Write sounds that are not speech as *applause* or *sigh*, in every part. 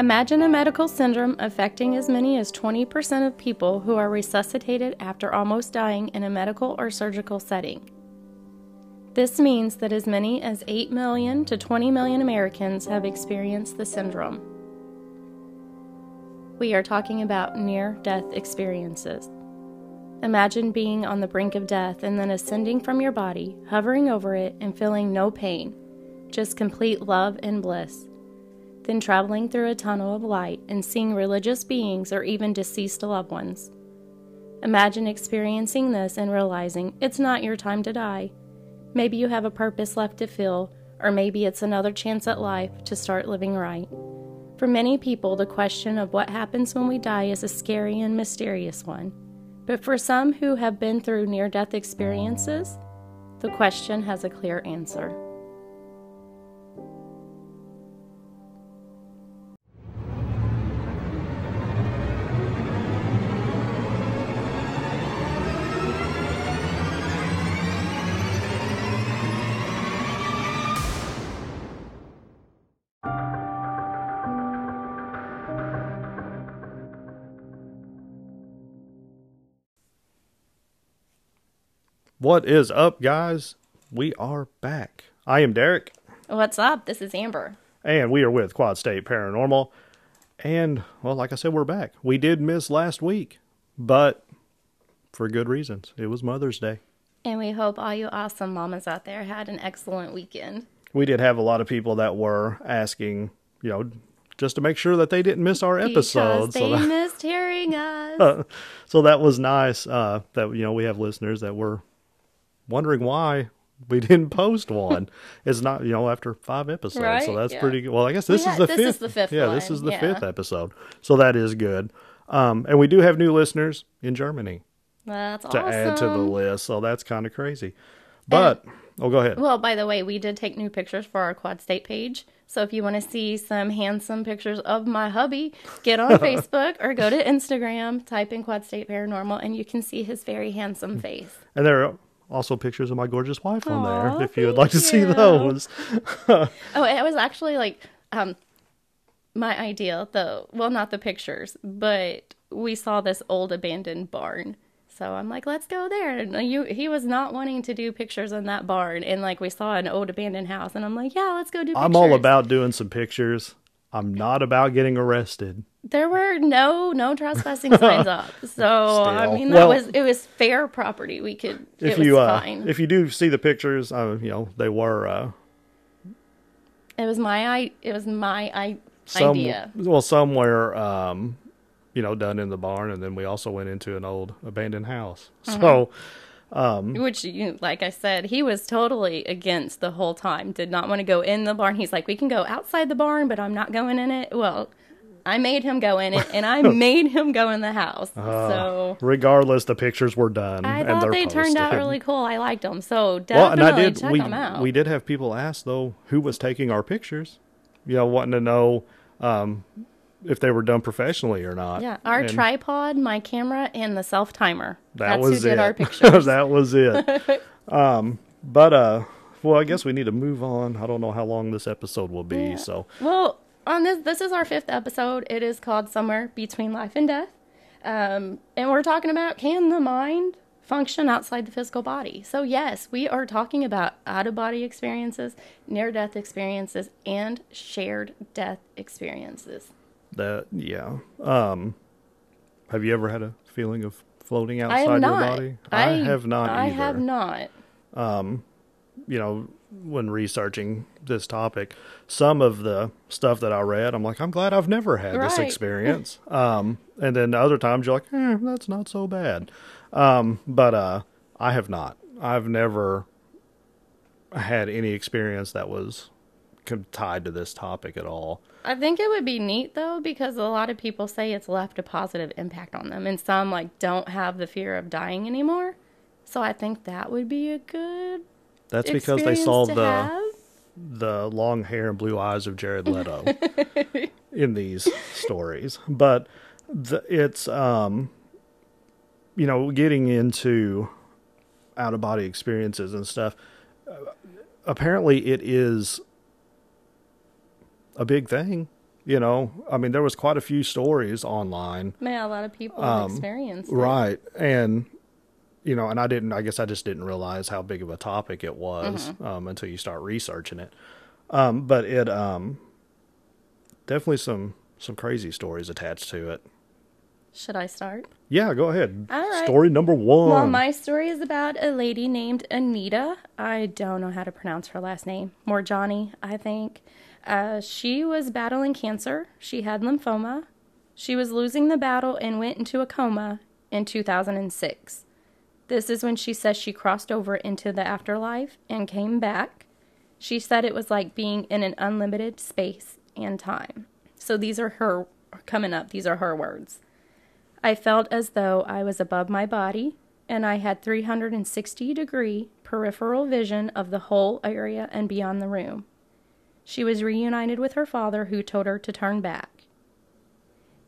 Imagine a medical syndrome affecting as many as 20% of people who are resuscitated after almost dying in a medical or surgical setting. This means that as many as 8 million to 20 million Americans have experienced the syndrome. We are talking about near death experiences. Imagine being on the brink of death and then ascending from your body, hovering over it, and feeling no pain, just complete love and bliss then traveling through a tunnel of light and seeing religious beings or even deceased loved ones. Imagine experiencing this and realizing it's not your time to die. Maybe you have a purpose left to fill, or maybe it's another chance at life to start living right. For many people, the question of what happens when we die is a scary and mysterious one. But for some who have been through near death experiences, the question has a clear answer. What is up, guys? We are back. I am Derek, What's up? This is Amber. and we are with Quad State Paranormal. And, well, like I said, we're back. We did miss last week, but for good reasons. It was Mother's Day. And we hope all you awesome mamas out there had an excellent weekend. We did have a lot of people that were asking, you know, just to make sure that they didn't miss our episode. Because they So that, missed hearing *laughs* us. so that was nice uh, that, you know, we have listeners that were wondering why we didn't post one. *laughs* it's not, you know, after five episodes. So that's yeah. pretty good. Well, I guess this is the this fifth. is the fifth Yeah, this is the yeah. fifth episode. So that is good. Um, and we do have new listeners in Germany That's to awesome. add to the list. So that's kind of crazy. But, oh, go ahead. Well, by the way, we did take new pictures for our Quad State page. So if you want to see some handsome pictures of my hubby, get on *laughs* Facebook or go to Instagram, type in Quad State Paranormal, and you can see his very handsome face. And there are also pictures of my gorgeous wife on there if you would like to see those. *laughs* Oh, it was actually like um my idea, though. Well, not the pictures, but we saw this old abandoned barn. So I'm like, let's go there. And you, he was not wanting to do pictures in that barn, and like we saw an old abandoned house, and I'm like, yeah, let's go do. Pictures. I'm all about doing some pictures. I'm not about getting arrested. There were no no trespassing signs *laughs* up, so I mean that Well- was it was fair property. We could If it was you uh, fine. if you do see the pictures, uh, you know they were uh, it was my i it was my I, some, idea. Well, somewhere, um, you know, done in the barn, and then we also went into an old abandoned house. Mm-hmm. So, Which, you, like I said, he was totally against the whole time. Did not want to go in the barn. He's like, we can go outside the barn, but I'm not going in it. Well, I made him go in it, and I *laughs* made him go in the house. so regardless, the pictures were done, I Uh, and thought they turned out really cool. I liked them. So definitely Well, and I did. check We them out. we did have people ask though who was taking our pictures. You know, wanting to know um, if they were done professionally or not. yeah, our And tripod, my camera, and the self timer. That That's was who did it. our *laughs* pictures. that was it. *laughs* um, but uh, well, I guess we need to move on. I don't know how long this episode will be, so Well, on this this is our fifth episode. It is called Somewhere Between Life and Death. Um, and we're talking about can the mind function outside the physical body? So yes, we are talking about out of body experiences, near death experiences, and shared death experiences. that yeah. Um, have you ever had a feeling of floating outside your body? I, have not I either. have not. Um you know, when researching this topic, some of the stuff that I read, I'm like, I'm glad I've never had this experience. *laughs* um, and then other times you're like, eh, that's not so bad. Um, but uh, I have not. I've never had any experience that was tied to this topic at all. I think it would be neat though because a lot of people say it's left a positive impact on them and some like don't have the fear of dying anymore. So I think that would be a good That's because they saw the the long hair and blue eyes of Jared Leto *laughs* in these stories. But the, it's um you know, getting into out of body experiences and stuff, uh, apparently it is a big thing. You know, I mean, there was quite a few stories online. Yeah, a lot of people Um, experienced. Right. And, you know, and I didn't, I guess I just didn't realize how big of a topic it was um, until you start researching it. Um, but it, um, definitely some, some crazy stories attached to it. Should I start? Yeah, go ahead. All right. Story number one. Well, my story is about a lady named Anita. I don't know how to pronounce her last name. Moorjani, I think. Uh, she was battling cancer. She had lymphoma. She was losing the battle and went into a coma in 2006. This is when she says she crossed over into the afterlife and came back. She said it was like being in an unlimited space and time. So these are her coming up. These are her words. I felt as though I was above my body and I had 360 degree peripheral vision of the whole area and beyond the room. She was reunited with her father, who told her to turn back.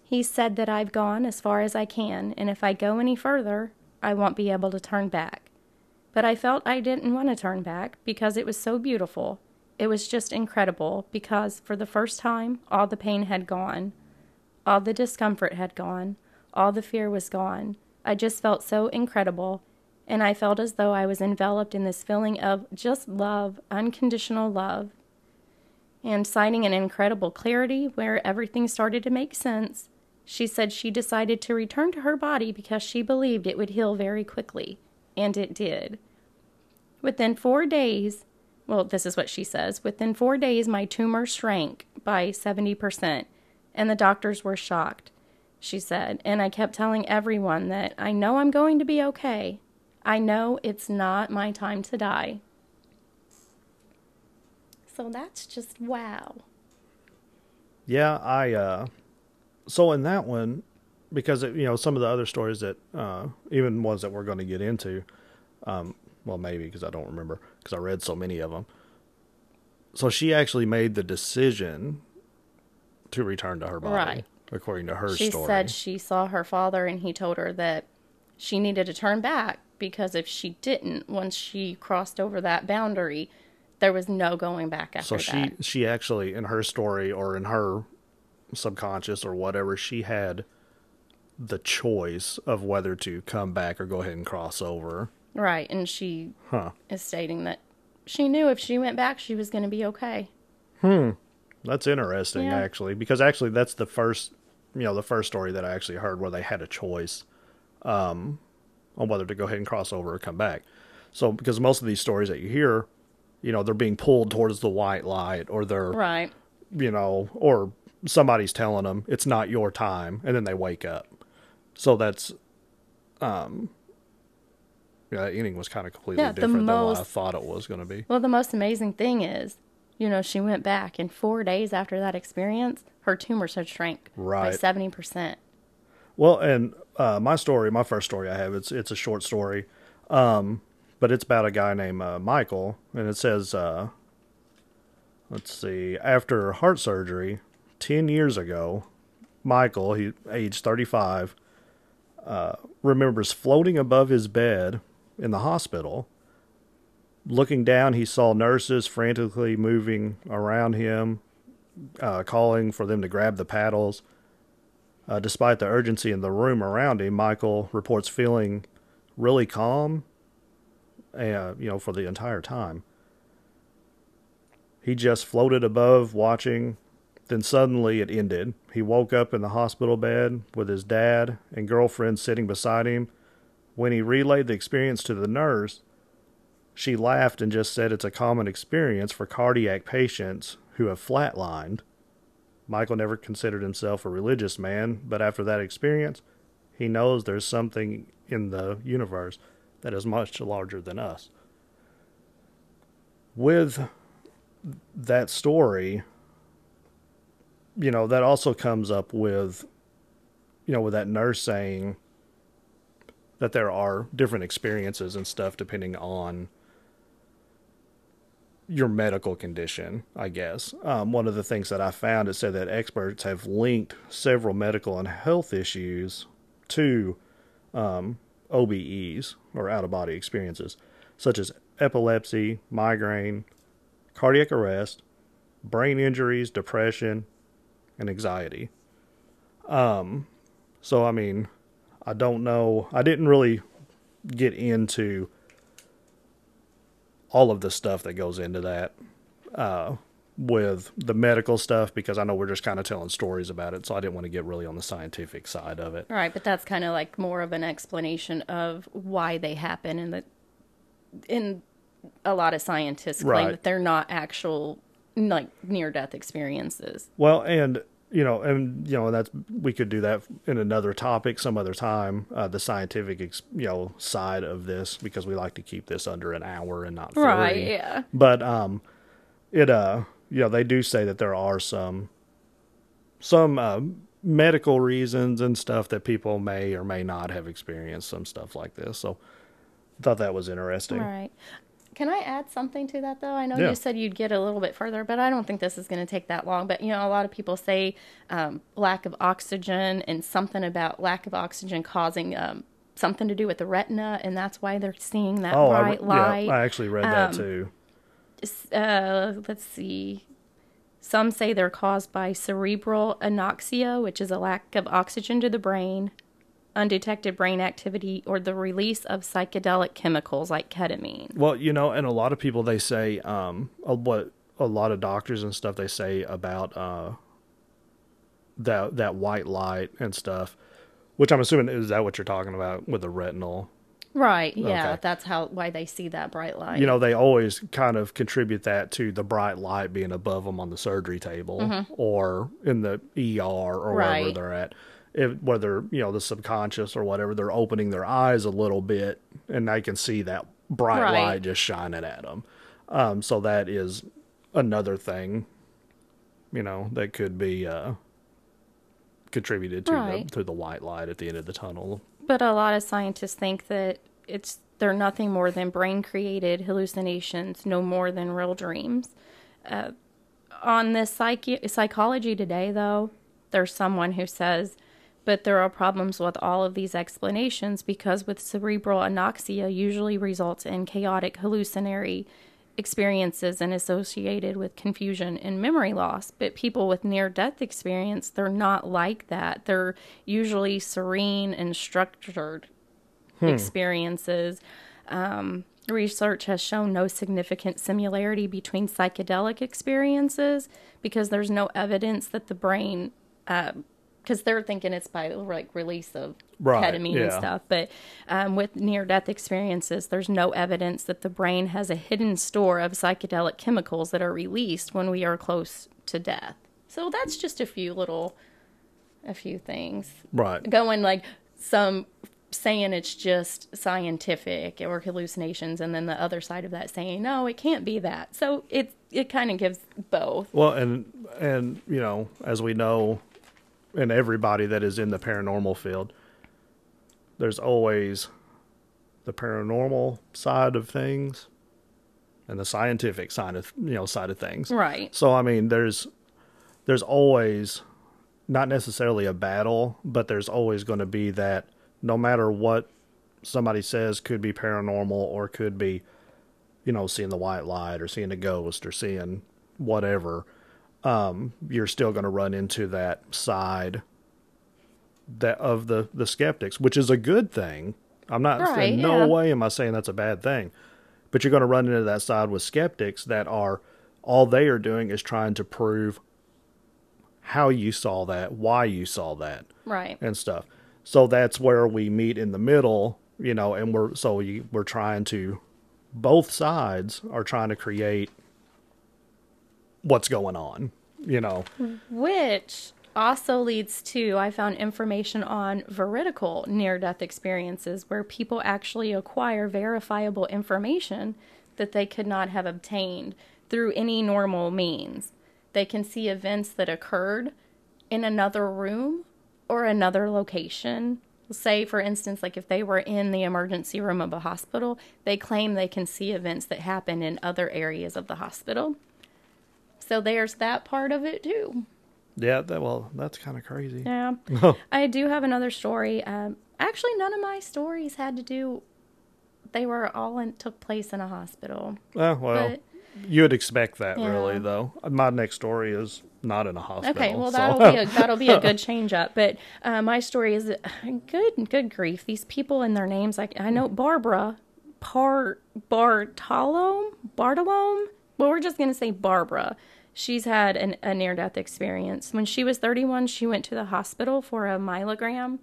He said that I've gone as far as I can, and if I go any further, I won't be able to turn back. But I felt I didn't want to turn back because it was so beautiful. It was just incredible because for the first time, all the pain had gone, all the discomfort had gone, all the fear was gone. I just felt so incredible, and I felt as though I was enveloped in this feeling of just love, unconditional love, and citing an incredible clarity where everything started to make sense. She said she decided to return to her body because she believed it would heal very quickly, and it did. Within four days, well, this is what she says within four days, my tumor shrank by 70%, and the doctors were shocked, she said. And I kept telling everyone that I know I'm going to be okay. I know it's not my time to die. So that's just wow. Yeah, I uh so in that one because it, you know some of the other stories that uh even ones that we're going to get into um well maybe because I don't remember because I read so many of them. So she actually made the decision to return to her body Right. according to her she story. She said she saw her father and he told her that she needed to turn back because if she didn't, once she crossed over that boundary, there was no going back after that. so she that. she actually in her story or in her subconscious or whatever she had the choice of whether to come back or go ahead and cross over. Right, and she Huh. is stating that she knew if she went back, she was going to be okay. Hmm, that's interesting, Yeah. actually, because actually that's the first, you know, the first story that I actually heard where they had a choice um, on whether to go ahead and cross over or come back. So, because most of these stories that you hear, you know, they're being pulled towards the white light, or they're, Right. you know, or somebody's telling them it's not your time, and then they wake up. So that's, um, yeah, that ending was kind of completely Yeah, different than what I thought it was going to be. Well, the most amazing thing is, you know, she went back, and four days after that experience, her tumors had shrank right. by 70%. Well, and uh, my story, my first story I have, it's it's a short story, um, but it's about a guy named uh, Michael, and it says, uh, let's see, after heart surgery ten years ago, Michael, he aged thirty five, uh, remembers floating above his bed in the hospital. Looking down, he saw nurses frantically moving around him, uh, calling for them to grab the paddles. Uh, despite the urgency in the room around him, Michael reports feeling really calm, uh, you know, for the entire time. He just floated above, watching. Then suddenly it ended. He woke up in the hospital bed with his dad and girlfriend sitting beside him. When he relayed the experience to the nurse, she laughed and just said it's a common experience for cardiac patients who have flatlined. Michael never considered himself a religious man, but after that experience, he knows there's something in the universe that is much larger than us. With that story, you know, that also comes up with, you know, with that nurse saying that there are different experiences and stuff depending on your medical condition, I guess. Um, one of the things that I found is said that experts have linked several medical and health issues to um, OBEs or out of body experiences, such as epilepsy, migraine, cardiac arrest, brain injuries, depression, and anxiety. Um, so I mean, I don't know. I didn't really get into all of the stuff that goes into that uh, with the medical stuff because I know we're just kind of telling stories about it. So I didn't want to get really on the scientific side of it. Right, but that's kind of like more of an explanation of why they happen, and that in a lot of scientists claim Right. that they're not actual like near death experiences. Well, and you know, and you know, that's we could do that in another topic some other time. Uh, the scientific, ex, you know, side of this because we like to keep this under an hour and not 30. Right, yeah. But um, it uh, you know, they do say that there are some some uh, medical reasons and stuff that people may or may not have experienced some stuff like this. So, I thought that was interesting. Right. Can I add something to that though? I know Yeah. you said you'd get a little bit further, but I don't think this is going to take that long. But you know, a lot of people say um, lack of oxygen and something about lack of oxygen causing um, something to do with the retina, and that's why they're seeing that Oh, I, bright re- light. yeah, I actually read that Um, too. uh, let's see. Some say they're caused by cerebral anoxia, which is a lack of oxygen to the brain, undetected brain activity, or the release of psychedelic chemicals like ketamine. Well, you know, and a lot of people they say um uh, what a lot of doctors and stuff they say about uh that that white light and stuff, which I'm assuming is that what you're talking about with the retinal. Right. Yeah, Okay. that's how why they see that bright light. You know, they always kind of contribute that to the bright light being above them on the surgery table or in the ER or wherever Mm-hmm. They're at. If, whether you know the subconscious or whatever, they're opening their eyes a little bit and they can see that bright Right. light just shining at them. Um, so that is another thing, you know, that could be uh, contributed to Right. the to the white light at the end of the tunnel. But a lot of scientists think that it's they're nothing more than brain created hallucinations, no more than real dreams. Uh, on this psyche- psychology today, though, there's someone who says, but there are problems with all of these explanations because with cerebral anoxia usually results in chaotic hallucinatory experiences and associated with confusion and memory loss. But people with near death experience, they're not like that. They're usually serene and structured experiences. Um, research has shown no significant similarity between psychedelic experiences because there's no evidence that the brain, because they're thinking it's by like release of Right, ketamine and stuff. But um, with near death experiences, there's no evidence that the brain has a hidden store of psychedelic chemicals that are released when we are close to death. So that's just a few little, a few things Right. going like some saying it's just scientific or hallucinations and then the other side of that saying no it can't be that so it it kind of gives both Well, and and you know, as we know, and everybody that is in the paranormal field, there's always the paranormal side of things and the scientific side of you know side of things. right So I mean, there's there's always not necessarily a battle, but there's always going to be that no matter what somebody says could be paranormal or could be you know seeing the white light or seeing a ghost or seeing whatever um you're still going to run into that side that of the the skeptics which is a good thing i'm not Right, in no yeah. way am i saying that's a bad thing but you're going to run into that side with skeptics that are all they are doing is trying to prove how you saw that why you saw that right and stuff. So that's where we meet in the middle, you know, and we're so you, we're trying to both sides are trying to create what's going on, you know. which also leads to I found information on veridical near death experiences where people actually acquire verifiable information that they could not have obtained through any normal means. They can see events that occurred in another room or another location. Say, for instance, like if they were in the emergency room of a hospital, they claim they can see events that happen in other areas of the hospital. So there's that part of it too. Yeah, that well, that's kind of crazy. Yeah. *laughs* I do have another story. Um, Actually, none of my stories had to do. They were all in, took place in a hospital. Oh, well, But- you would expect that, Yeah. really, though. My next story is not in a hospital. Okay, well so- that'll be a, *laughs* that'll be a good change up. But uh, my story is good. Good grief! These people and their names. Like I know Barbara Par Bartolome Bartolome. Well, we're just gonna say Barbara. She's had an, a near death experience. When she was 31, she went to the hospital for a myelogram.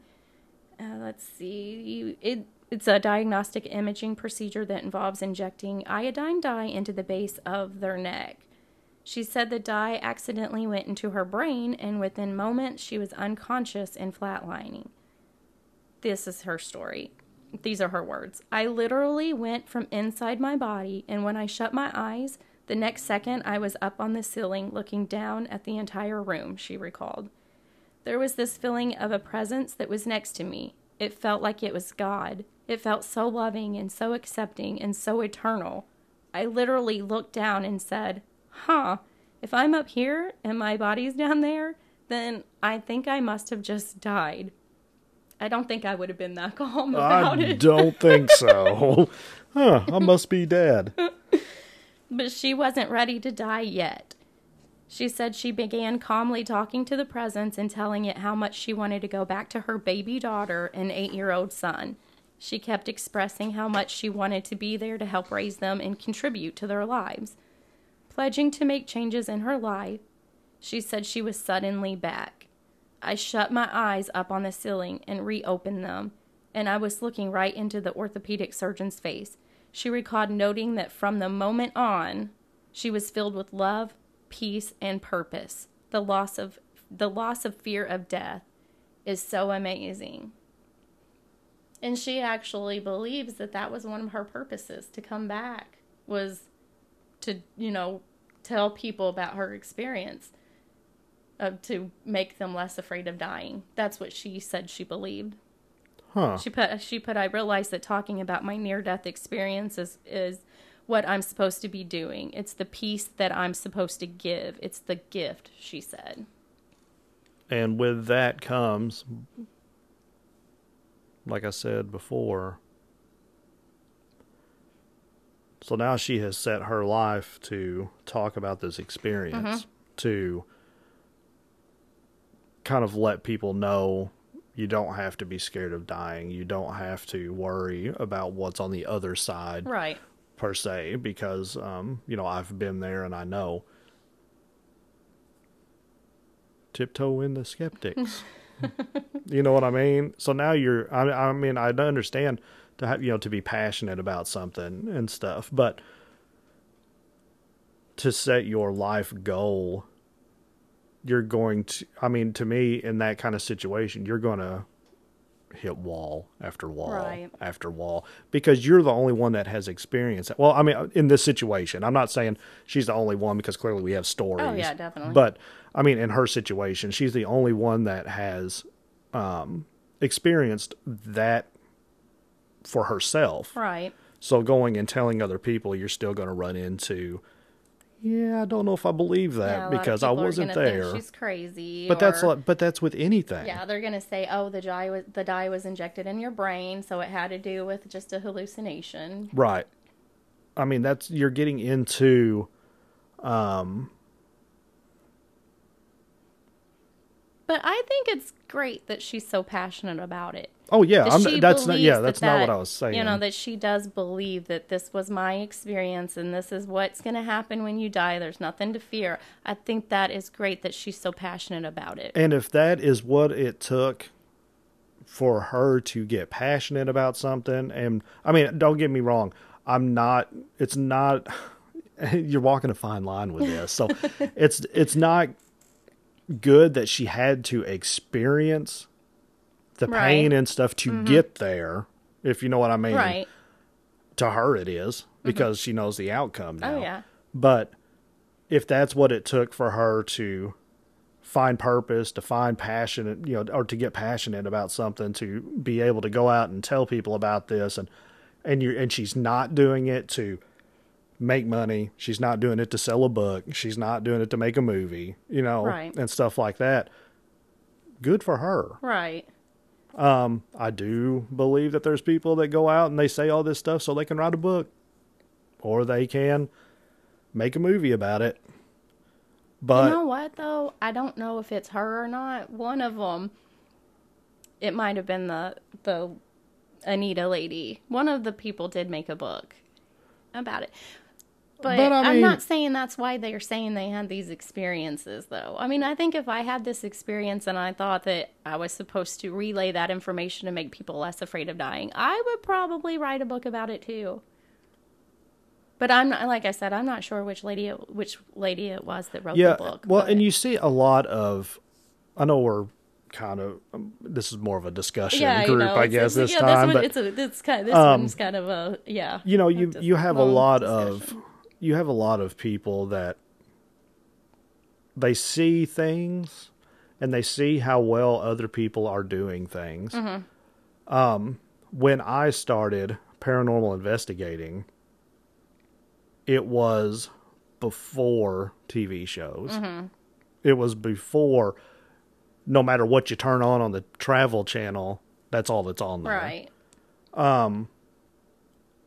Uh, let's see. It it's a diagnostic imaging procedure that involves injecting iodine dye into the base of their neck. She said the dye accidentally went into her brain, and within moments she was unconscious and flatlining. This is her story. These are her words. I literally went from inside my body, and when I shut my eyes, the next second I was up on the ceiling looking down at the entire room, she recalled. There was this feeling of a presence that was next to me. It felt like it was God. It felt so loving and so accepting and so eternal. I literally looked down and said, Huh, if I'm up here and my body's *laughs* down there, then I think I must have just died. I don't think I would have been that *laughs* calm about I it. don't think so. *laughs* huh, I must be dead. But she wasn't ready to die yet. She said she began calmly talking to the presence and telling it how much she wanted to go back to her baby daughter and eight year old son. She kept expressing how much she wanted to be there to help raise them and contribute to their lives. Pledging to make changes in her life, she said she was suddenly back. I shut my eyes up on the ceiling and reopened them, and I was looking right into the orthopedic surgeon's face. She recalled noting that from the moment on, she was filled with love, peace, and purpose. The loss of the loss of fear of death is so amazing. And she actually believes that that was one of her purposes to come back was to, you know, tell people about her experience of to make them less afraid of dying. That's what she said she believed. Huh. She put she put I realized that talking about my near death experience is, is what I'm supposed to be doing. It's the peace that I'm supposed to give. It's the gift, she said. And with that comes, like I said before, so now she has set her life to talk about this experience, mm-hmm. to kind of let people know you don't have to be scared of dying. You don't have to worry about what's on the other side Right. per se because um, you know I've been there and I know. Tiptoe in the skeptics. *laughs* you know what I mean? So now you're. I, I mean, I understand to have you know to be passionate about something and stuff, but to set your life goal, you're going to. I mean, to me, in that kind of situation, you're going to hit wall after wall Right. after wall because you're the only one that has experience. Well, I mean, in this situation, I'm not saying she's the only one because clearly we have stories. Oh, yeah, definitely. But I mean, in her situation, she's the only one that has um, experienced that for herself. Right. So going and telling other people, you're still going to run into. Yeah, I don't know if I believe that Yeah, a lot of because I wasn't there. She's crazy. But that's like, but that's with anything. Yeah, they're gonna say, "Oh, the dye was the dye was injected in your brain, so it had to do with just a hallucination." Right. I mean, that's you're getting into um But I think it's great that she's so passionate about it. Oh yeah, That I'm that's not yeah, that's that not what I was saying. You know that she does believe that this was my experience and this is what's going to happen when you die. There's nothing to fear. I think that is great that she's so passionate about it. and if that is what it took for her to get passionate about something and I mean, don't get me wrong, I'm not it's not *laughs* you're walking a fine line with this. So *laughs* it's it's not good that she had to experience the Right. pain and stuff to mm-hmm. get there, if you know what I mean. Right. to her it is mm-hmm. because she knows the outcome oh, now. Oh yeah. But if that's what it took for her to find purpose, to find passion, you know, or to get passionate about something, to be able to go out and tell people about this and and you and she's not doing it to make money. She's not doing it to sell a book. She's not doing it to make a movie, you know, Right. and stuff like that. Good for her. Right. Um, I do believe that there's people that go out and they say all this stuff so they can write a book, or they can make a movie about it. But you know what though? I don't know if it's her or not. One of them, it might have been the the Anita lady. One of the people did make a book about it. But, But, I I'm mean- not saying that's why they're saying they had these experiences, though. I mean, I think if I had this experience and I thought that I was supposed to relay that information to make people less afraid of dying, I would probably write a book about it too. But I'm not, like I said, I'm not sure which lady it, which lady it was that wrote yeah, the book. well, but- and you see a lot of. I know we're kind of. Um, this is more of a discussion yeah, group, you know, I guess this yeah, time, This but it's a, it's kind of, this um, one's kind of a yeah. you know, you you have a lot discussion. of you have a lot of people that they see things and they see how well other people are doing things. Mm-hmm. Um, when I started paranormal investigating, it was before TV shows. Mm-hmm. It was before. No matter what you turn on on the Travel Channel, that's all that's on there right.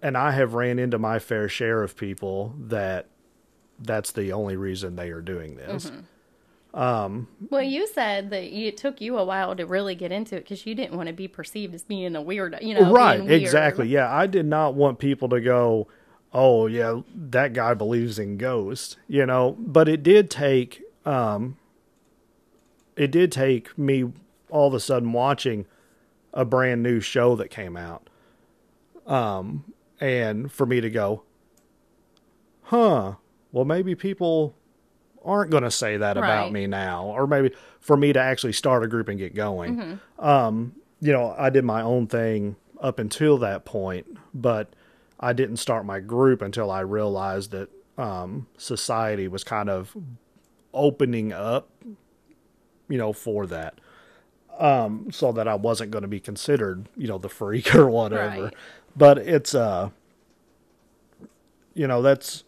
And I have ran into my fair share of people that that's the only reason they are doing this. Well, you said that it took you a while to really get into it because you didn't want to be perceived as being a weird, you know, right, weird. exactly. Yeah, I did not want people to go, "Oh, yeah, that guy believes in ghosts," you know, but it did take um it did take me all of a sudden watching a brand new show that came out. Um and for me to go, "Huh, well maybe people aren't going to say that about me now or maybe for me to actually start a group and get going." Um, you know, I did my own thing up until that point, but I didn't start my group until I realized that um, society was kind of opening up, you know, for that. Um, so that I wasn't going to be considered, you know, the freak *laughs* or whatever. Right. But it's, uh, you know, that's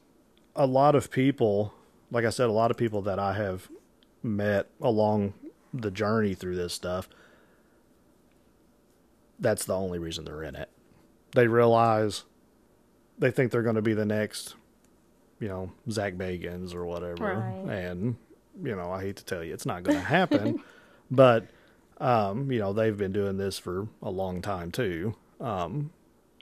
a lot of people, like I said, a lot of people that I have met along the journey through this stuff that's the only reason they're in it. They realize they think they're going to be the next, you know, Zak Bagans or whatever. Right. And, you know, I hate to tell you, it's not going to happen. *laughs* but, um, you know, they've been doing this for a long time too. Um,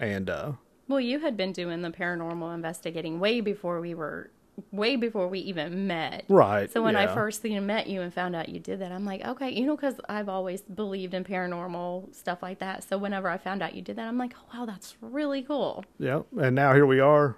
and, uh, Well, you had been doing the paranormal investigating way before we were, way before we even met. right. So when I first you know, met you and found out you did that, I'm like, okay, you know, because I've always believed in paranormal stuff like that. So whenever I found out you did that, I'm like, oh wow, that's really cool. yeah. And now here we are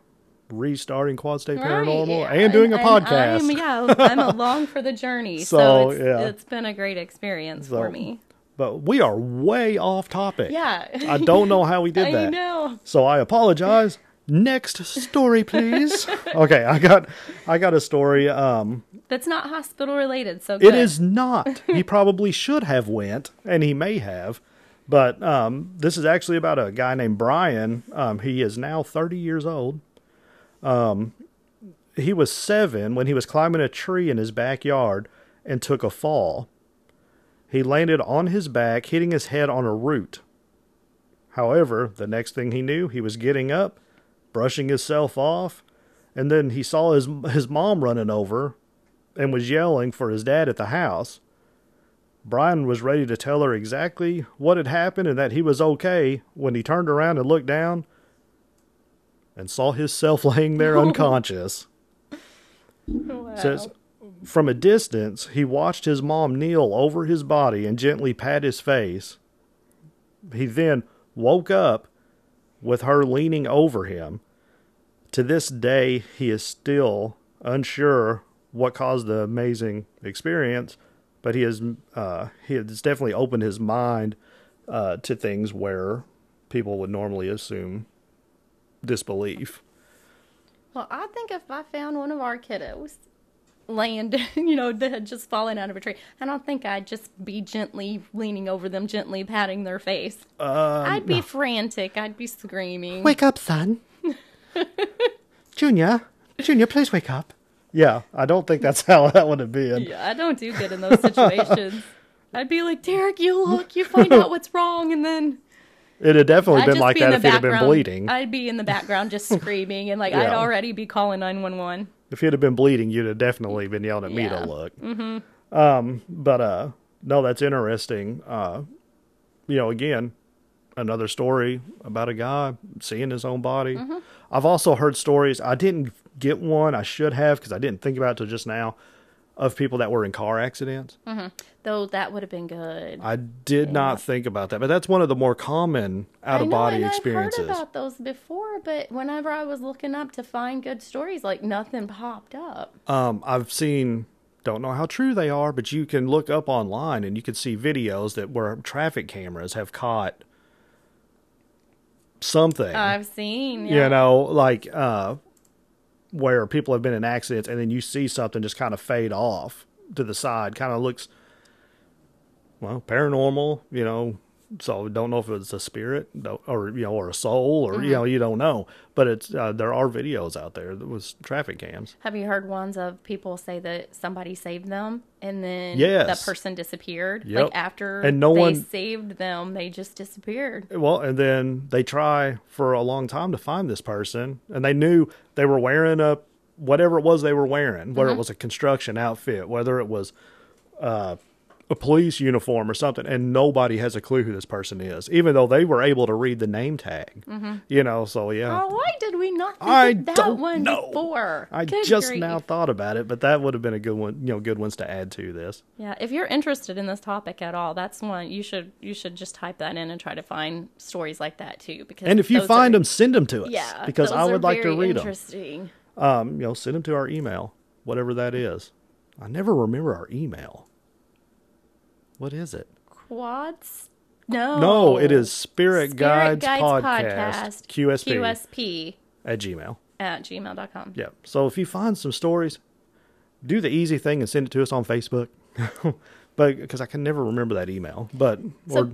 restarting Quad State Right, Paranormal yeah. and doing a And podcast. I'm, yeah, I'm *laughs* along for the journey. so So, it's, yeah. it's been a great experience So, for me. But we are way off topic. Yeah. I don't know how we did *laughs* I that. know. So I apologize. Next story, please. *laughs* okay, I got I got a story. Um That's not hospital related. So it good. is not. he *laughs* probably should have went, and he may have. But um this is actually about a guy named Brian. Um he is now 30 years old. Um he was 7 when he was climbing a tree in his backyard and took a fall. He landed on his back, hitting his head on a root. However, the next thing he knew, he was getting up, brushing himself off, and then he saw his his mom running over and was yelling for his dad at the house. Brian was ready to tell her exactly what had happened and that he was okay when he turned around and looked down and saw himself *laughs* laying there *laughs* unconscious. Wow. Says from a distance, he watched his mom kneel over his body and gently pat his face. He then woke up with her leaning over him. To this day, he is still unsure what caused the amazing experience, but he has uh, he has definitely opened his mind uh, to things where people would normally assume disbelief. Well, I think if I found one of our kiddos laying, *laughs* you know, that had just fallen out of a tree, I don't think I'd just be gently leaning over them, gently patting their face. Uh, I'd be frantic. I'd be screaming. Wake up, son. *laughs* Junior, Junior, please wake up. Yeah, I don't think that's *laughs* how that would have been. Yeah, I don't do good in those situations. I'd be like, Derek, you look, you find out what's wrong, and then It had definitely I'd been like be that the if he'd have been bleeding. I'd be in the background just screaming, and like I'd already be calling nine one one. If he'd have been bleeding, you'd have definitely been yelling at me Yeah. to look. Mm-hmm. Um, but uh, no, that's interesting. Uh, you know, again, another story about a guy seeing his own body. Mm-hmm. I've also heard stories. I didn't get one. I should have because I didn't think about it till just now. Of people that were in car accidents. Though that would have been good. I did not think about that, but that's one of the more common out of body experiences. I've heard about those before, but whenever I was looking up to find good stories, like nothing popped up. Um, I've seen, don't know how true they are, but you can look up online and you can see videos that where traffic cameras have caught something. I've seen, yeah. You know, like uh, where people have been in accidents and then you see something just kind of fade off to the side, kind of looks, well, paranormal, you know. So don't know if it's a spirit or you know or a soul or Mm-hmm. you know you don't know, but it's uh, there are videos out there that was traffic cams. Have you heard ones of people say that somebody saved them and then Yes. that person disappeared? Yep. Like after And no they one- saved them, they just disappeared. Well, and then they try for a long time to find this person, and they knew they were wearing a whatever it was they were wearing, whether it was a construction outfit, whether it was uh, a police uniform or something, and nobody has a clue who this person is, even though they were able to read the name tag. You know, so yeah. Oh, why did we not think I of that one know. before? I Good just grief. now thought about it, but that would have been a good one, you know, good ones to add to this. Yeah, if you're interested in this topic at all, that's one you should you should just type that in and try to find stories like that too. Because And if you find are- them, send them to us, yeah, because I would like to read them. Interesting. um, you know, send them to our email, whatever that is. I never remember our email. What is it? Quads? No. No, it is Spirit, Spirit Guides, Guides Podcast, QSP, QSP at Gmail. at gmail.com. Yeah. So if you find some stories, do the easy thing and send it to us on Facebook. *laughs* but because I can never remember that email, but So- or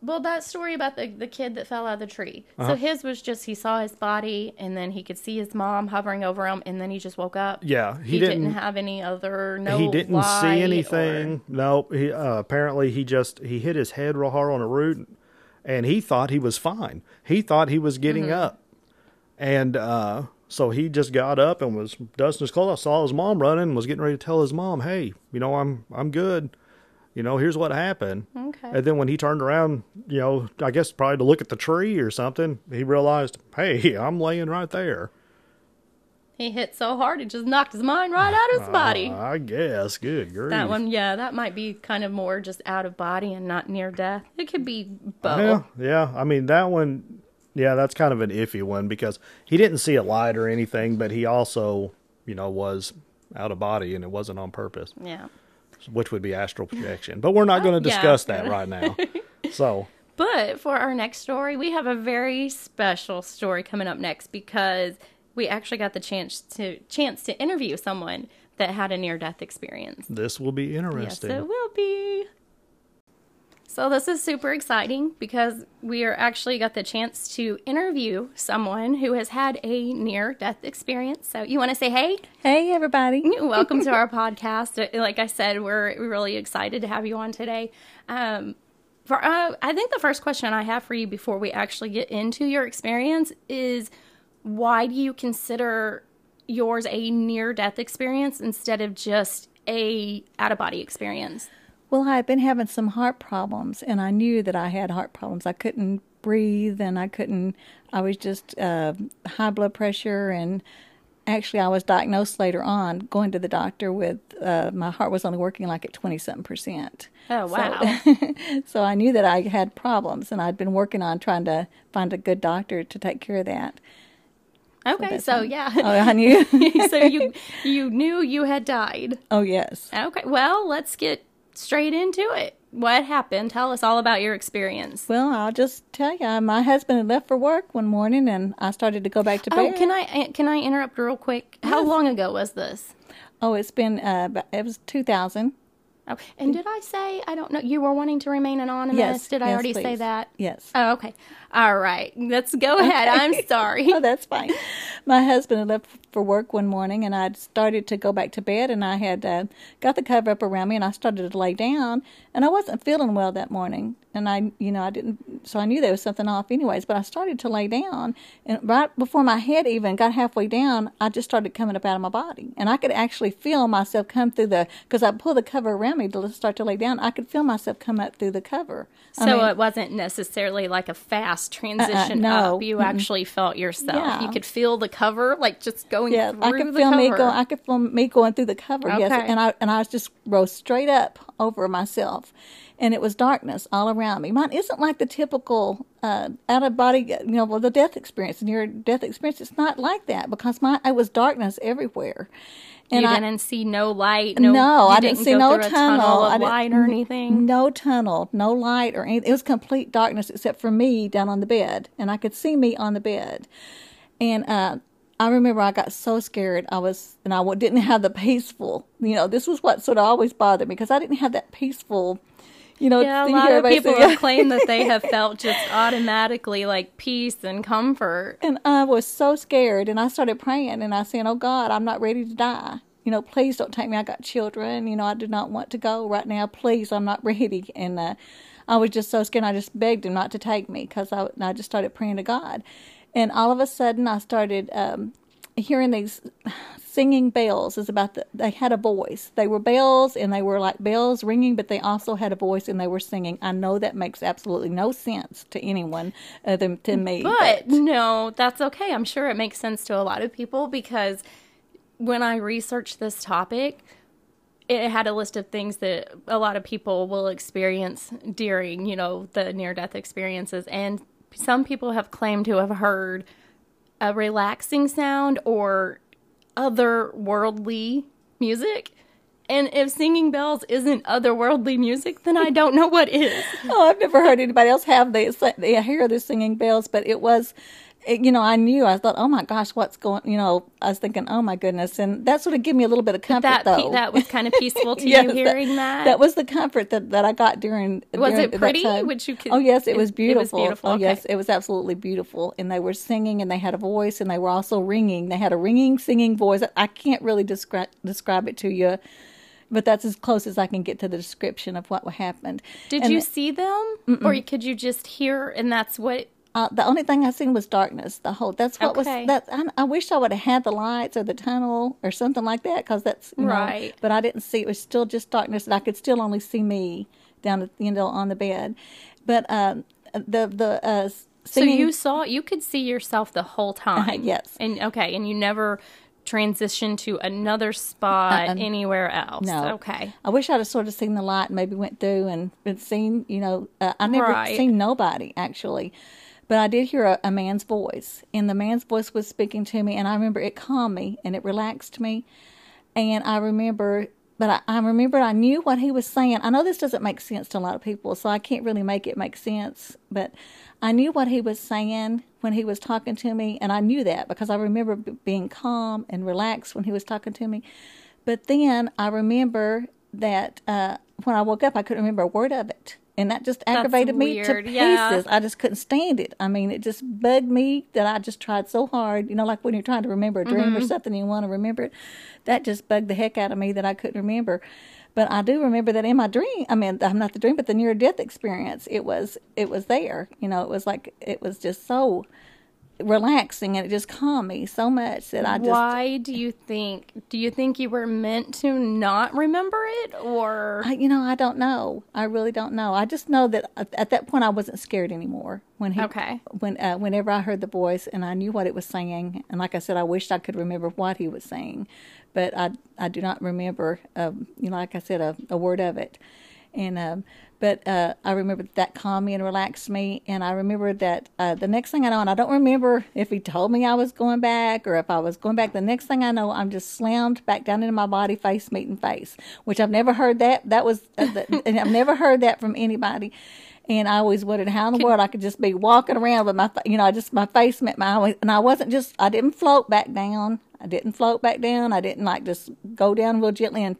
Well, that story about the, the kid that fell out of the tree. Uh-huh. So his was just he saw his body and then he could see his mom hovering over him and then he just woke up. yeah, he, He, didn't, didn't. have any other no he didn't see or- anything. No, he uh, apparently he just he hit his head real hard on a root, and he thought he was fine. He thought he was getting Mm-hmm. up, and uh, so he just got up and was dusting his clothes. I saw his mom running, and was getting ready to tell his mom, "Hey, you know I'm I'm good. You know here's what happened." Okay. And then when he turned around, you know, I guess probably to look at the tree or something, he realized, "Hey, *laughs* I'm laying right there." He hit so hard it just knocked his mind right out of his body. Uh, *laughs* I guess. Good grief. that one, yeah, that might be kind of more just out of body and not near death. It could be both. Yeah, yeah. I mean that one. Yeah, that's kind of an iffy one because he didn't see a light or anything, but he also, you know, was out of body and it wasn't on purpose, Yeah. Which would be astral projection. But we're not oh, going to yeah. discuss that right now. *laughs* So But for our next story, we have a very special story coming up next because we actually got the chance to chance to interview someone that had a near death experience. this will be interesting. Yes, it will be. So this is super exciting because we are actually got the chance to interview someone who has had a near death experience. So you want to say hey? Hey, everybody. Welcome to our *laughs* podcast. Uh, Like I said, we're really excited to have you on today. Um, for uh, I think the first question I have for you before we actually get into your experience is why do you consider yours a near death experience instead of just a out of body experience? Well, I had been having some heart problems, and I knew that I had heart problems. I couldn't breathe, and I couldn't, I was just uh, high blood pressure. And actually, I was diagnosed later on going to the doctor with uh, my heart was only working like at 20 something percent. Oh wow. So, *laughs* so I knew that I had problems, and I'd been working on trying to find a good doctor to take care of that. okay, that's so yeah. *laughs* Oh, I knew. *laughs* so you you knew you had died. oh, yes. Okay, well, let's get straight into it. What happened? Tell us all about your experience. Well, I'll just tell you, my husband had left for work one morning, and I started to go back to bed. Oh, bed. can I can I interrupt real quick? How long ago was this? Oh, it's been uh, it was 2000. And did I say I don't know? You were wanting to remain anonymous. Yes. Did I yes, already say that? Yes. Oh, okay. All right. Let's go ahead. I'm *laughs* sorry. Oh, that's fine. my husband had left for work one morning, and I'd started to go back to bed, and I had uh, got the cover up around me, and I started to lay down, and I wasn't feeling well that morning, and I, you know, I didn't, so I knew there was something off, anyways. But I started to lay down, and right before my head even got halfway down, I just started coming up out of my body, and I could actually feel myself come through the, because I pulled the cover around me to start to lay down. I could feel myself come up through the cover. So I mean, it wasn't necessarily like a fast transition uh, uh, no. up. You mm actually felt yourself. Yeah. You could feel the cover, like just going yeah, I could feel cover. me go. I could feel me going through the cover. Okay. Yes, and I and I just rose straight up over myself, and it was darkness all around me. Mine isn't like the typical uh, out of body, you know, well, the death experience your death experience. It's not like that because my it was darkness everywhere. And you I, didn't see no light. No, no I didn't see no tunnel, tunnel light or anything. No tunnel, no light or anything. It was complete darkness except for me down on the bed, and I could see me on the bed. And uh, I remember I got so scared. I was, and I didn't have the peaceful. You know, this was what sort of always bothered me because I didn't have that peaceful. You know, yeah, a lot of people have claimed that they have *laughs* felt just automatically like peace and comfort. And I was so scared, and I started praying, and I said, "Oh God, I'm not ready to die. You know, please don't take me. I got children. You know, I do not want to go right now. Please, I'm not ready." And uh, I was just so scared. I just begged him not to take me because I, I just started praying to God. And all of a sudden, I started um, hearing these singing bells. Is about the, they had a voice. They were bells, and they were like bells ringing, but they also had a voice, and they were singing. I know that makes absolutely no sense to anyone other than to me. But, but no, that's okay. I'm sure it makes sense to a lot of people because when I researched this topic, it had a list of things that a lot of people will experience during, you know, the near death experiences. And some people have claimed to have heard a relaxing sound or otherworldly music. And if singing bells isn't otherworldly music, then I don't know what is. *laughs* oh, I've never heard anybody else have this. They hear the singing bells, but it was it, you know, I knew I thought, oh my gosh, what's going? You know, I was thinking, oh my goodness, and that sort of gave me a little bit of comfort. That though that was kind of peaceful to *laughs* yes, you hearing that, that, that. was the comfort that, that I got during. Was during it pretty? Which you could, oh yes, it, was beautiful. It was beautiful. Oh okay. yes, it was absolutely beautiful, and they were singing, and they had a voice, and they were also ringing. They had a ringing, singing voice. I can't really describe describe it to you but that's as close as I can get to the description of what happened. Did and you see them, mm-mm. or could you just hear, and that's what uh, the only thing I seen was darkness. The whole that's what okay. was that. I, I, wish I would have had the lights or the tunnel or something like that because that's right. Know, but I didn't see. It was still just darkness, and I could still only see me down at you know on the bed. But um, the the uh, singing, so you saw you could see yourself the whole time. Uh, *laughs* yes. And okay, and you never transition to another spot uh, anywhere else. No. Okay. I wish I'd have sort of seen the light and maybe went through and, and seen, you know, uh, I never right. seen nobody actually. But I did hear a, a man's voice, and the man's voice was speaking to me, and I remember it calmed me and it relaxed me. And I remember, but I, I remember I knew what he was saying. I know this doesn't make sense to a lot of people, so I can't really make it make sense. But I knew what he was saying when he was talking to me, and I knew that because I remember being calm and relaxed when he was talking to me. But then I remember that uh, when I woke up, I couldn't remember a word of it and that just aggravated me to pieces. Yeah. I just couldn't stand it. I mean, it just bugged me that I just tried so hard. You know, like when you're trying to remember a dream mm-hmm. or something, and you want to remember it. That just bugged the heck out of me that I couldn't remember. But I do remember that in my dream. I mean, I'm not the dream, but the near death experience. It was it was there. You know, it was like it was just so relaxing and it just calmed me so much that I just Why do you think do you think you were meant to not remember it or? I, you know I don't know. I really don't know. I just know that at that point I wasn't scared anymore when he okay. when uh, whenever I heard the voice and I knew what it was saying. And like I said I wished I could remember what he was saying but I I do not remember um, you know like I said a, a word of it. And um, but uh, I remember that calmed me and relaxed me. And I remember that uh, the next thing I know, and I don't remember if he told me I was going back or if I was going back. The next thing I know, I'm just slammed back down into my body, face meeting face, which I've never heard that. That was, uh, the, and I've never heard that from anybody. And I always wondered how in the world I could just be walking around with my, you know, I just my face met my, and I wasn't just, I didn't float back down. I didn't float back down. I didn't like just go down real gently and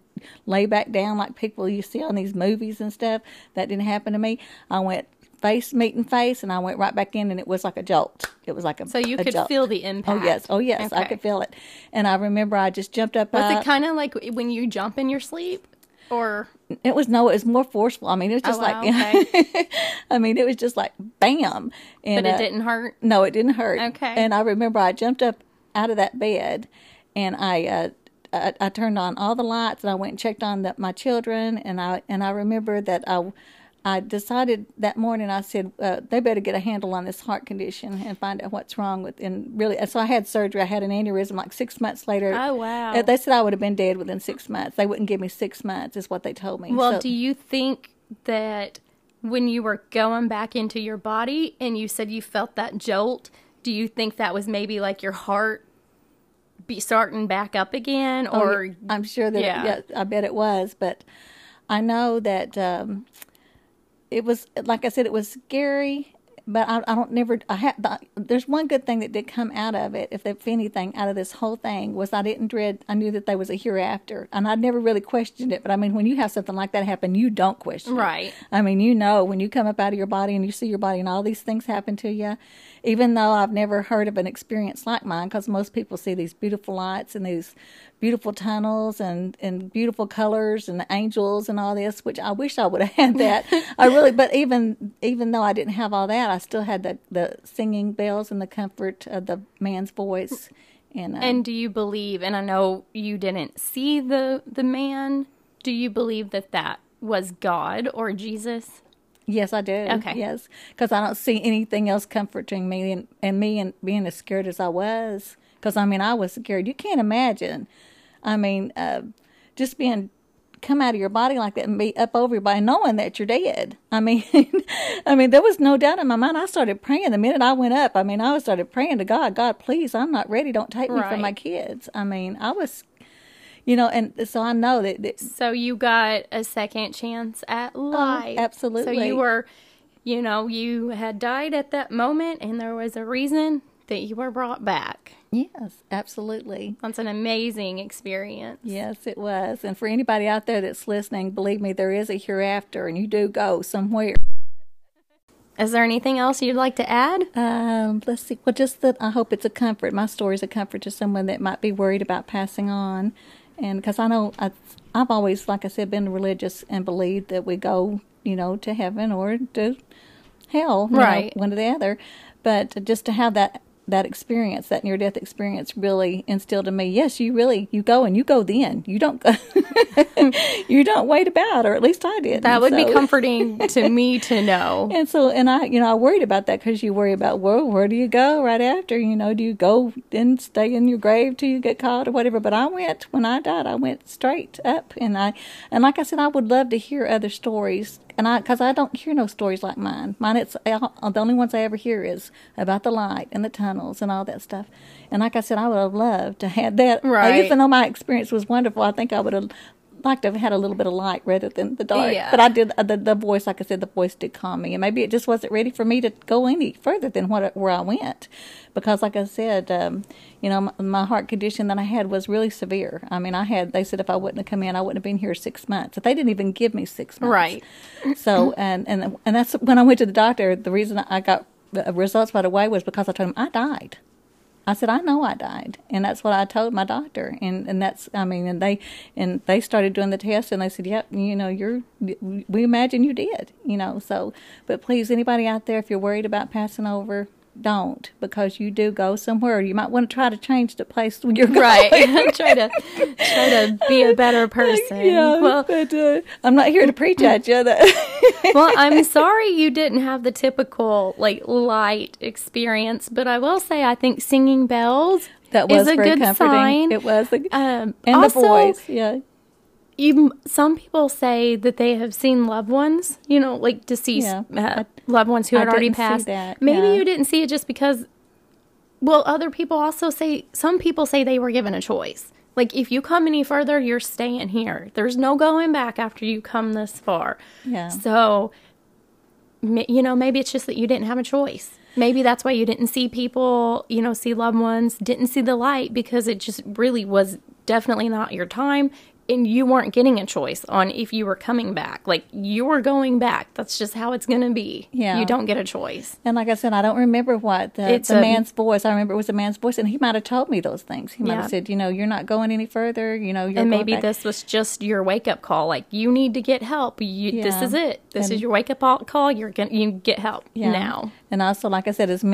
lay back down like people you see on these movies and stuff. That didn't happen to me. I went face meeting face, and I went right back in, and it was like a jolt. It was like a So you a could jolt. feel the oh, impact. Oh yes, oh yes, I could feel it, and I remember I just jumped up. Was out. it kind of like when you jump in your sleep, or It was no, it was more forceful. I mean, it was just Oh, wow, like, *laughs* I mean, it was just like bam, and but it uh, didn't hurt? No, it didn't hurt. Okay. And I remember I jumped up out of that bed, and I. Uh, I, I turned on all the lights and I went and checked on the, my children and I and I remember that I I decided that morning I said uh, they better get a handle on this heart condition and find out what's wrong with and really so I had surgery I had an aneurysm like six months later Oh, wow. Uh, they said I would have been dead within six months they wouldn't give me six months is what they told me Well, So- do you think that when you were going back into your body and you said you felt that jolt, do you think that was maybe like your heart be starting back up again Oh, or yeah, I'm sure that yeah. yeah. I bet it was, but I know that um, it was like I said, it was scary. But I, I don't never. I had. The, there's one good thing that did come out of it. If, if anything, out of this whole thing was I didn't dread. I knew that there was a hereafter, and I never really questioned it. But I mean, when you have something like that happen, you don't question. it. Right. I mean, you know, when you come up out of your body and you see your body and all these things happen to you, even though I've never heard of an experience like mine, because most people see these beautiful lights and these beautiful tunnels and, and beautiful colors and the angels and all this, which I wish I would have had that. I really, but even even though I didn't have all that, I still had the, the singing bells and the comfort of the man's voice. And, uh, and do you believe and I know you didn't see the the man, do you believe that that was God or Jesus? Yes, I do. Okay. Yes, because I don't see anything else comforting me and, and me and being as scared as I was. Because I mean, I was scared. You can't imagine. I mean, uh, just being come out of your body like that and be up over your body, knowing that you're dead. *laughs* I mean, I mean, there was no doubt in my mind. I started praying the minute I went up. I mean, I started praying to God. God, please, I'm not ready. Don't take me from my kids. I mean, I was, you know, and so I know that, that So you got a second chance at life. Oh, absolutely. So you were, you know, you had died at that moment, and there was a reason that you were brought back. yes, absolutely. That's an amazing experience. Yes, it was. And for anybody out there that's listening, believe me, there is a hereafter, and you do go somewhere. Is there anything else you'd like to add? Um, let's see. Well, just that I hope it's a comfort. My story is a comfort to someone that might be worried about passing on, and because I know I, I've always, like I said, been religious and believed that we go, you know, to heaven or to hell, you know, Right. one or the other. But just to have that that experience, that near death experience, really instilled in me. Yes, you really you go and you go then. You don't go, *laughs* you don't wait about, or at least I did. That would be comforting to me *laughs* to know. and so, and I, you know, I worried about that because you worry about, well, where do you go right after? You know, do you go and stay in your grave till you get caught or whatever? But I went when I died. I went straight up, and I, and like I said, I would love to hear other stories, and I, because I don't hear no stories like mine. Mine, it's uh, the only ones I ever hear is about the light and the tunnels and all that stuff. And like I said, I would have loved to have that. Right. Even though my experience was wonderful, I think I would have liked to have had a little bit of light rather than the dark. Yeah. But I did uh, the the voice, like I said, the voice did calm me, and maybe it just wasn't ready for me to go any further than what where I went, because like I said, um, you know, my, my heart condition that I had was really severe. I mean, I had they said if I wouldn't have come in, I wouldn't have been here six months. But they didn't even give me six months. Right. *laughs* So and and and that's when I went to the doctor. The reason I got the results right away was because I told him I died. I said, I know I died, and that's what I told my doctor, and and that's, I mean, and they and they started doing the test, and they said, yep, you know, you're, we imagine you did, you know, so, but please, anybody out there, if you're worried about passing over, don't, because you do go somewhere. You might want to try to change the place when you're *laughs* going. Right. try to try to be a better *laughs* person. Yeah, Well, but uh, I'm not here to preach at you. That *laughs* well, I'm sorry you didn't have the typical like light experience, but I will say I think singing bells that was a very good comforting. sign. It was, the, um, and also, the voice, yeah. You some people say that they have seen loved ones, you know, like deceased Yeah. uh, loved ones who I had already passed. that, Maybe yeah. you didn't see it just because. Well, other people also say some people say they were given a choice. Like if you come any further, you're staying here. There's no going back after you come this far. Yeah. So, you know, maybe it's just that you didn't have a choice. Maybe that's why you didn't see people, you know, see loved ones, didn't see the light because it just really was definitely not your time. And you weren't getting a choice on if you were coming back. Like you were going back. That's just how it's going to be. Yeah. You don't get a choice. And like I said, I don't remember what the, It's the a- man's voice. I remember it was a man's voice, and he might have told me those things. He might Yeah. have said, you know, you're not going any further. You know, you're and maybe back. this was just your wake up call. Like you need to get help. You, This is it. This is your wake up call. You're gonna you get help Yeah. now. And also, like I said, is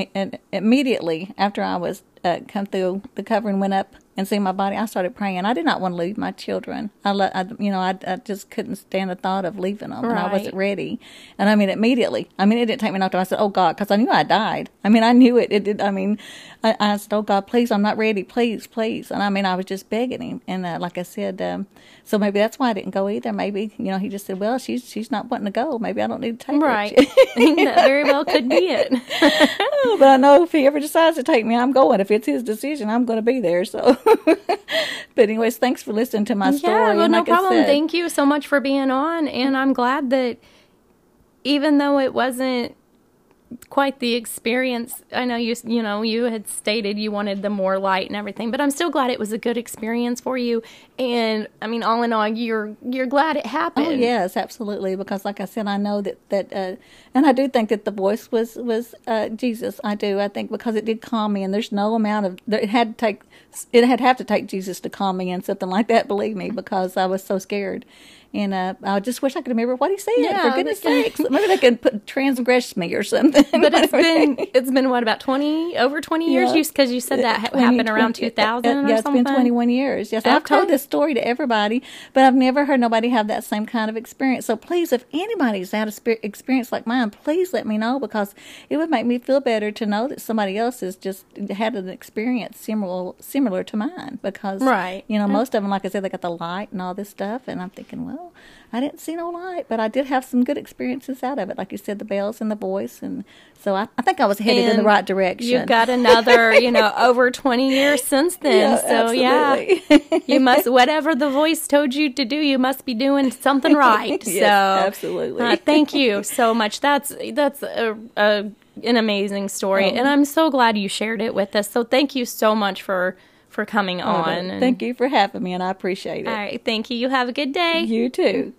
immediately after I was uh, come through, the covering went up and see my body. I started praying. I did not want to leave my children. I, let, I you know, I, I just couldn't stand the thought of leaving them, and I wasn't ready. And I mean, immediately. I mean, it didn't take me long time. I said, "Oh God," because I knew I died. I mean, I knew it. It did. I mean, I, I said, "Oh God, please, I'm not ready. Please, please." And I mean, I was just begging him. And uh, like I said, um, so maybe that's why I didn't go either. Maybe you know, he just said, "Well, she's she's not wanting to go. Maybe I don't need to take her." Right. *laughs* *laughs* that very well could be it. *laughs* but I know if he ever decides to take me, I'm going. If it's his decision, I'm going to be there. So, *laughs* but anyways, thanks for listening to my story. Yeah, well, no like problem. said- Thank you so much for being on. And I'm glad that even though it wasn't quite the experience, I know you you know you had stated you wanted the more light and everything, but I'm still glad it was a good experience for you. And I mean, all in all, you're you're glad it happened. Oh yes, absolutely. Because like I said, I know that that, uh, and I do think that the voice was was uh, Jesus. I do. I think because it did calm me, and there's no amount of it had to take it had have to take Jesus to calm me and something like that. Believe me, because I was so scared. And uh, I just wish I could remember what he said. Yeah, for goodness sakes, maybe they could put transgress me or something. But it's *laughs* been it's been what about twenty over twenty years? Yeah. You because you said that 20, happened around two thousand yeah, it's something. been 21 years. Yes, I've told this story to everybody, but I've never heard nobody have that same kind of experience. So please, if anybody's had a experience like mine, please let me know because it would make me feel better to know that somebody else has just had an experience similar similar to mine. Because Right. you know, most of them, like I said, they got the light and all this stuff, and I'm thinking, well, I didn't see no light, but I did have some good experiences out of it. Like you said, the bells and the voice, and so I, I think I was headed in the right direction. You've got another, you know, *laughs* over 20 years since then. Yeah, so, yeah, you must, *laughs* whatever the voice told you to do, you must be doing something right. *laughs* Yes, so, absolutely. uh, thank you so much. That's, that's a, a, an amazing story. Oh. And I'm so glad you shared it with us. So, thank you so much for, for coming on. And- Thank you for having me, and I appreciate it. All right. Thank you. You have a good day. You too.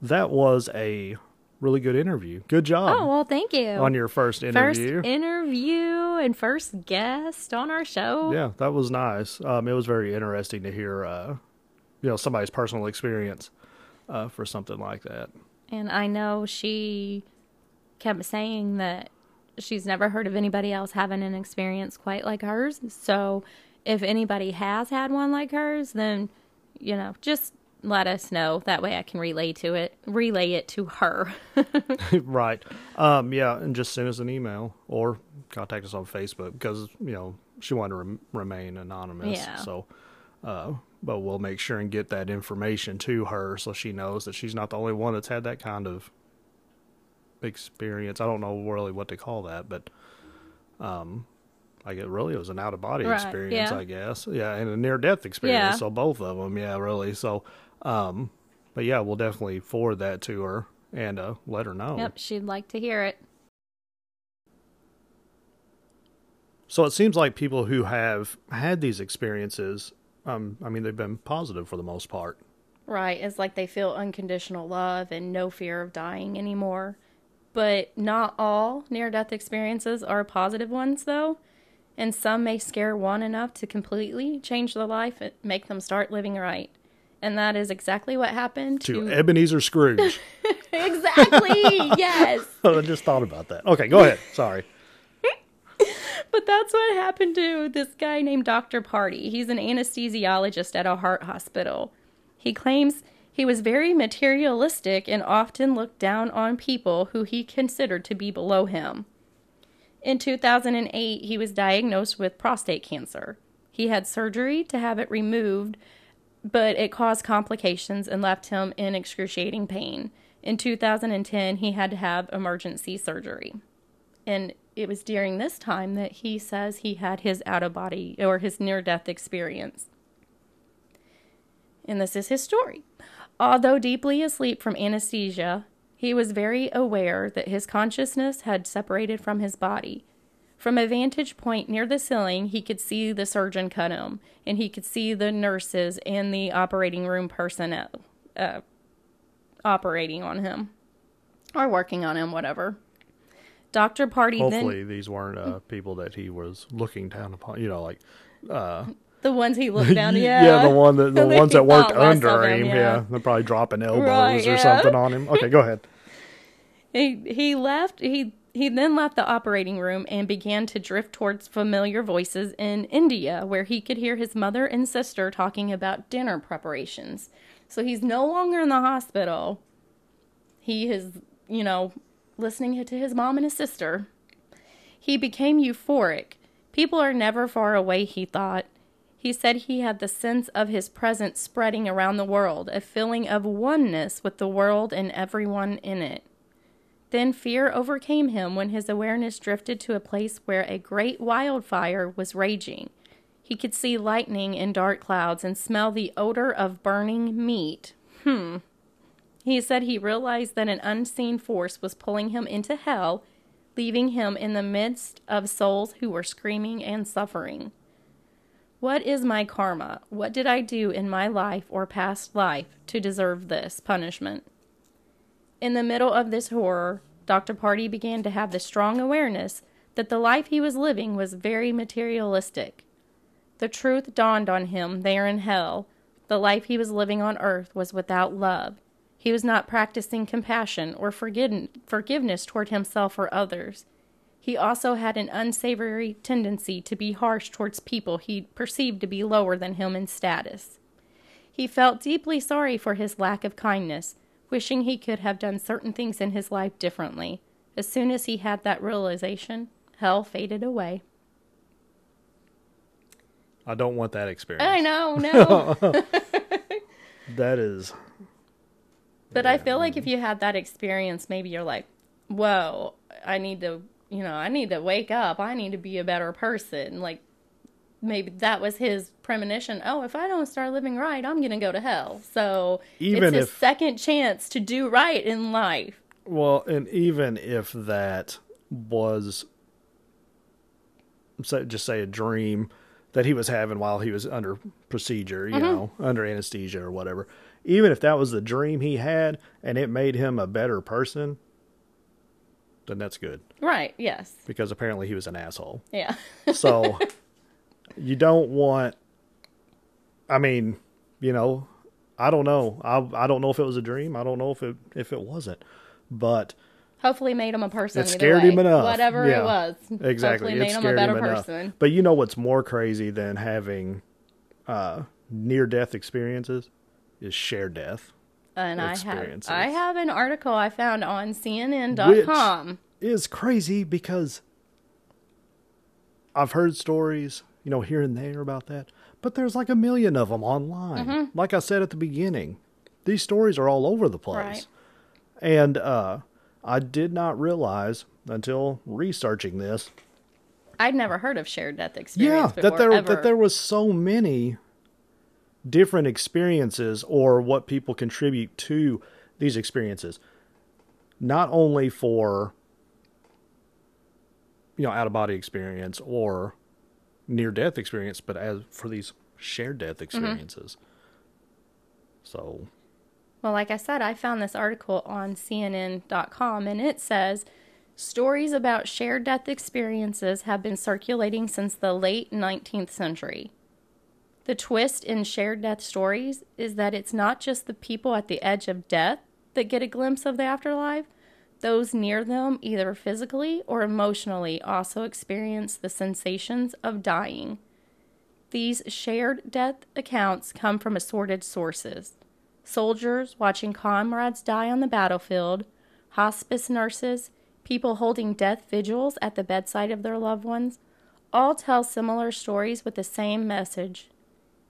That was a really good interview. Good job Oh, well, thank you. on your first interview. first interview. interview and first guest on our show. yeah, that was nice. Um, it was very interesting to hear, uh, you know, somebody's personal experience uh, for something like that. And I know she kept saying that she's never heard of anybody else having an experience quite like hers. So if anybody has had one like hers, then, you know, just let us know. That way I can relay to it, relay it to her. *laughs* *laughs* right. Um, yeah, and just send us an email or contact us on Facebook because you know she wanted to rem- remain anonymous. Yeah. So, uh, but we'll make sure and get that information to her so she knows that she's not the only one that's had that kind of experience. I don't know really what to call that, but um, like it really was an out of body Right, experience, yeah. I guess. Yeah, and a near death experience. Yeah. So both of them, yeah, really. So, um, but yeah, we'll definitely forward that to her and uh, let her know. yep, she'd like to hear it. So it seems like people who have had these experiences, um, I mean, they've been positive for the most part. Right. It's like they feel unconditional love and no fear of dying anymore. But not all near death experiences are positive ones, though. And some may scare one enough to completely change their life and make them start living right. And that is exactly what happened To to. *laughs* Ebenezer Scrooge. exactly. *laughs* yes. I just thought about that. Okay, go ahead. Sorry. *laughs* But that's what happened to this guy named Dr. Parti. He's an anesthesiologist at a heart hospital. He claims he was very materialistic and often looked down on people who he considered to be below him. In 2008, he was diagnosed with prostate cancer. He had surgery to have it removed, but it caused complications and left him in excruciating pain. In 2010, he had to have emergency surgery. And it was during this time that he says he had his out of body or his near death experience. And this is his story. Although deeply asleep from anesthesia, he was very aware that his consciousness had separated from his body. From a vantage point near the ceiling, he could see the surgeon cut him, and he could see the nurses and the operating room personnel uh, operating on him or working on him, whatever. Dr. Parti Hopefully, then these weren't uh, people that he was looking down upon. You know, like uh, the ones he looked down, *laughs* yeah, the one that the *laughs* ones that worked under him, him. yeah. Yeah. they're probably dropping elbows Right, or yeah. something on him. Okay, go ahead. He he left he he then left the operating room and began to drift towards familiar voices in India where he could hear his mother and sister talking about dinner preparations. So he's no longer in the hospital. He is, you know, listening to his mom and his sister. He became euphoric. People are never far away, he thought. He said he had the sense of his presence spreading around the world, a feeling of oneness with the world and everyone in it. Then fear overcame him when his awareness drifted to a place where a great wildfire was raging. He could see lightning in dark clouds and smell the odor of burning meat. Hmm. He said he realized that an unseen force was pulling him into hell, leaving him in the midst of souls who were screaming and suffering. What is my karma? What did I do in my life or past life to deserve this punishment? In the middle of this horror, Dr. Parti began to have the strong awareness that the life he was living was very materialistic. The truth dawned on him there in hell. The life he was living on earth was without love. He was not practicing compassion or forgiven- forgiveness toward himself or others. He also had an unsavory tendency to be harsh towards people he perceived to be lower than him in status. He felt deeply sorry for his lack of kindness, wishing he could have done certain things in his life differently. As soon as he had that realization, hell faded away. I don't want that experience. I know, no. *laughs* That is but I feel like if you had that experience, maybe you're like, whoa, I need to, you know, I need to wake up. I need to be a better person. Like, maybe that was his premonition. Oh, if I don't start living right, I'm going to go to hell. So Even it's his if- second chance to do right in life. well, and even if that was, just say a dream that he was having while he was under procedure, you Mm-hmm. know, under anesthesia or whatever. Even if that was the dream he had and it made him a better person, then that's good Right. Yes. because apparently he was an asshole. Yeah. So *laughs* you don't want. I mean, you know, I don't know. I I don't know if it was a dream. I don't know if it if it wasn't, but Hopefully made him a person. it scared way. him enough. Whatever Yeah, it was. Exactly, Hopefully it made him a better him enough. person. But you know what's more crazy than having uh, near death experiences is share death. And I have. I have an article I found on CNN.com. is crazy because I've heard stories, you know, here and there about that, but there's like a million of them online. Mm-hmm. Like I said at the beginning, these stories are all over the place. Right. And uh, I did not realize until researching this, I'd never heard of shared death yeah, experience before, that there ever. that there was so many different experiences or what people contribute to these experiences. Not only for you know out of body experience or near death experience, but as for these shared Mm-hmm. death experiences. So Well, like I said, I found this article on CNN.com and it says stories about shared death experiences have been circulating since the late 19th century. The twist in shared death stories is that it's not just the people at the edge of death that get a glimpse of the afterlife. Those near them, either physically or emotionally, also experience the sensations of dying. These shared death accounts come from assorted sources soldiers watching comrades die on the battlefield, hospice nurses, people holding death vigils at the bedside of their loved ones, all tell similar stories with the same message.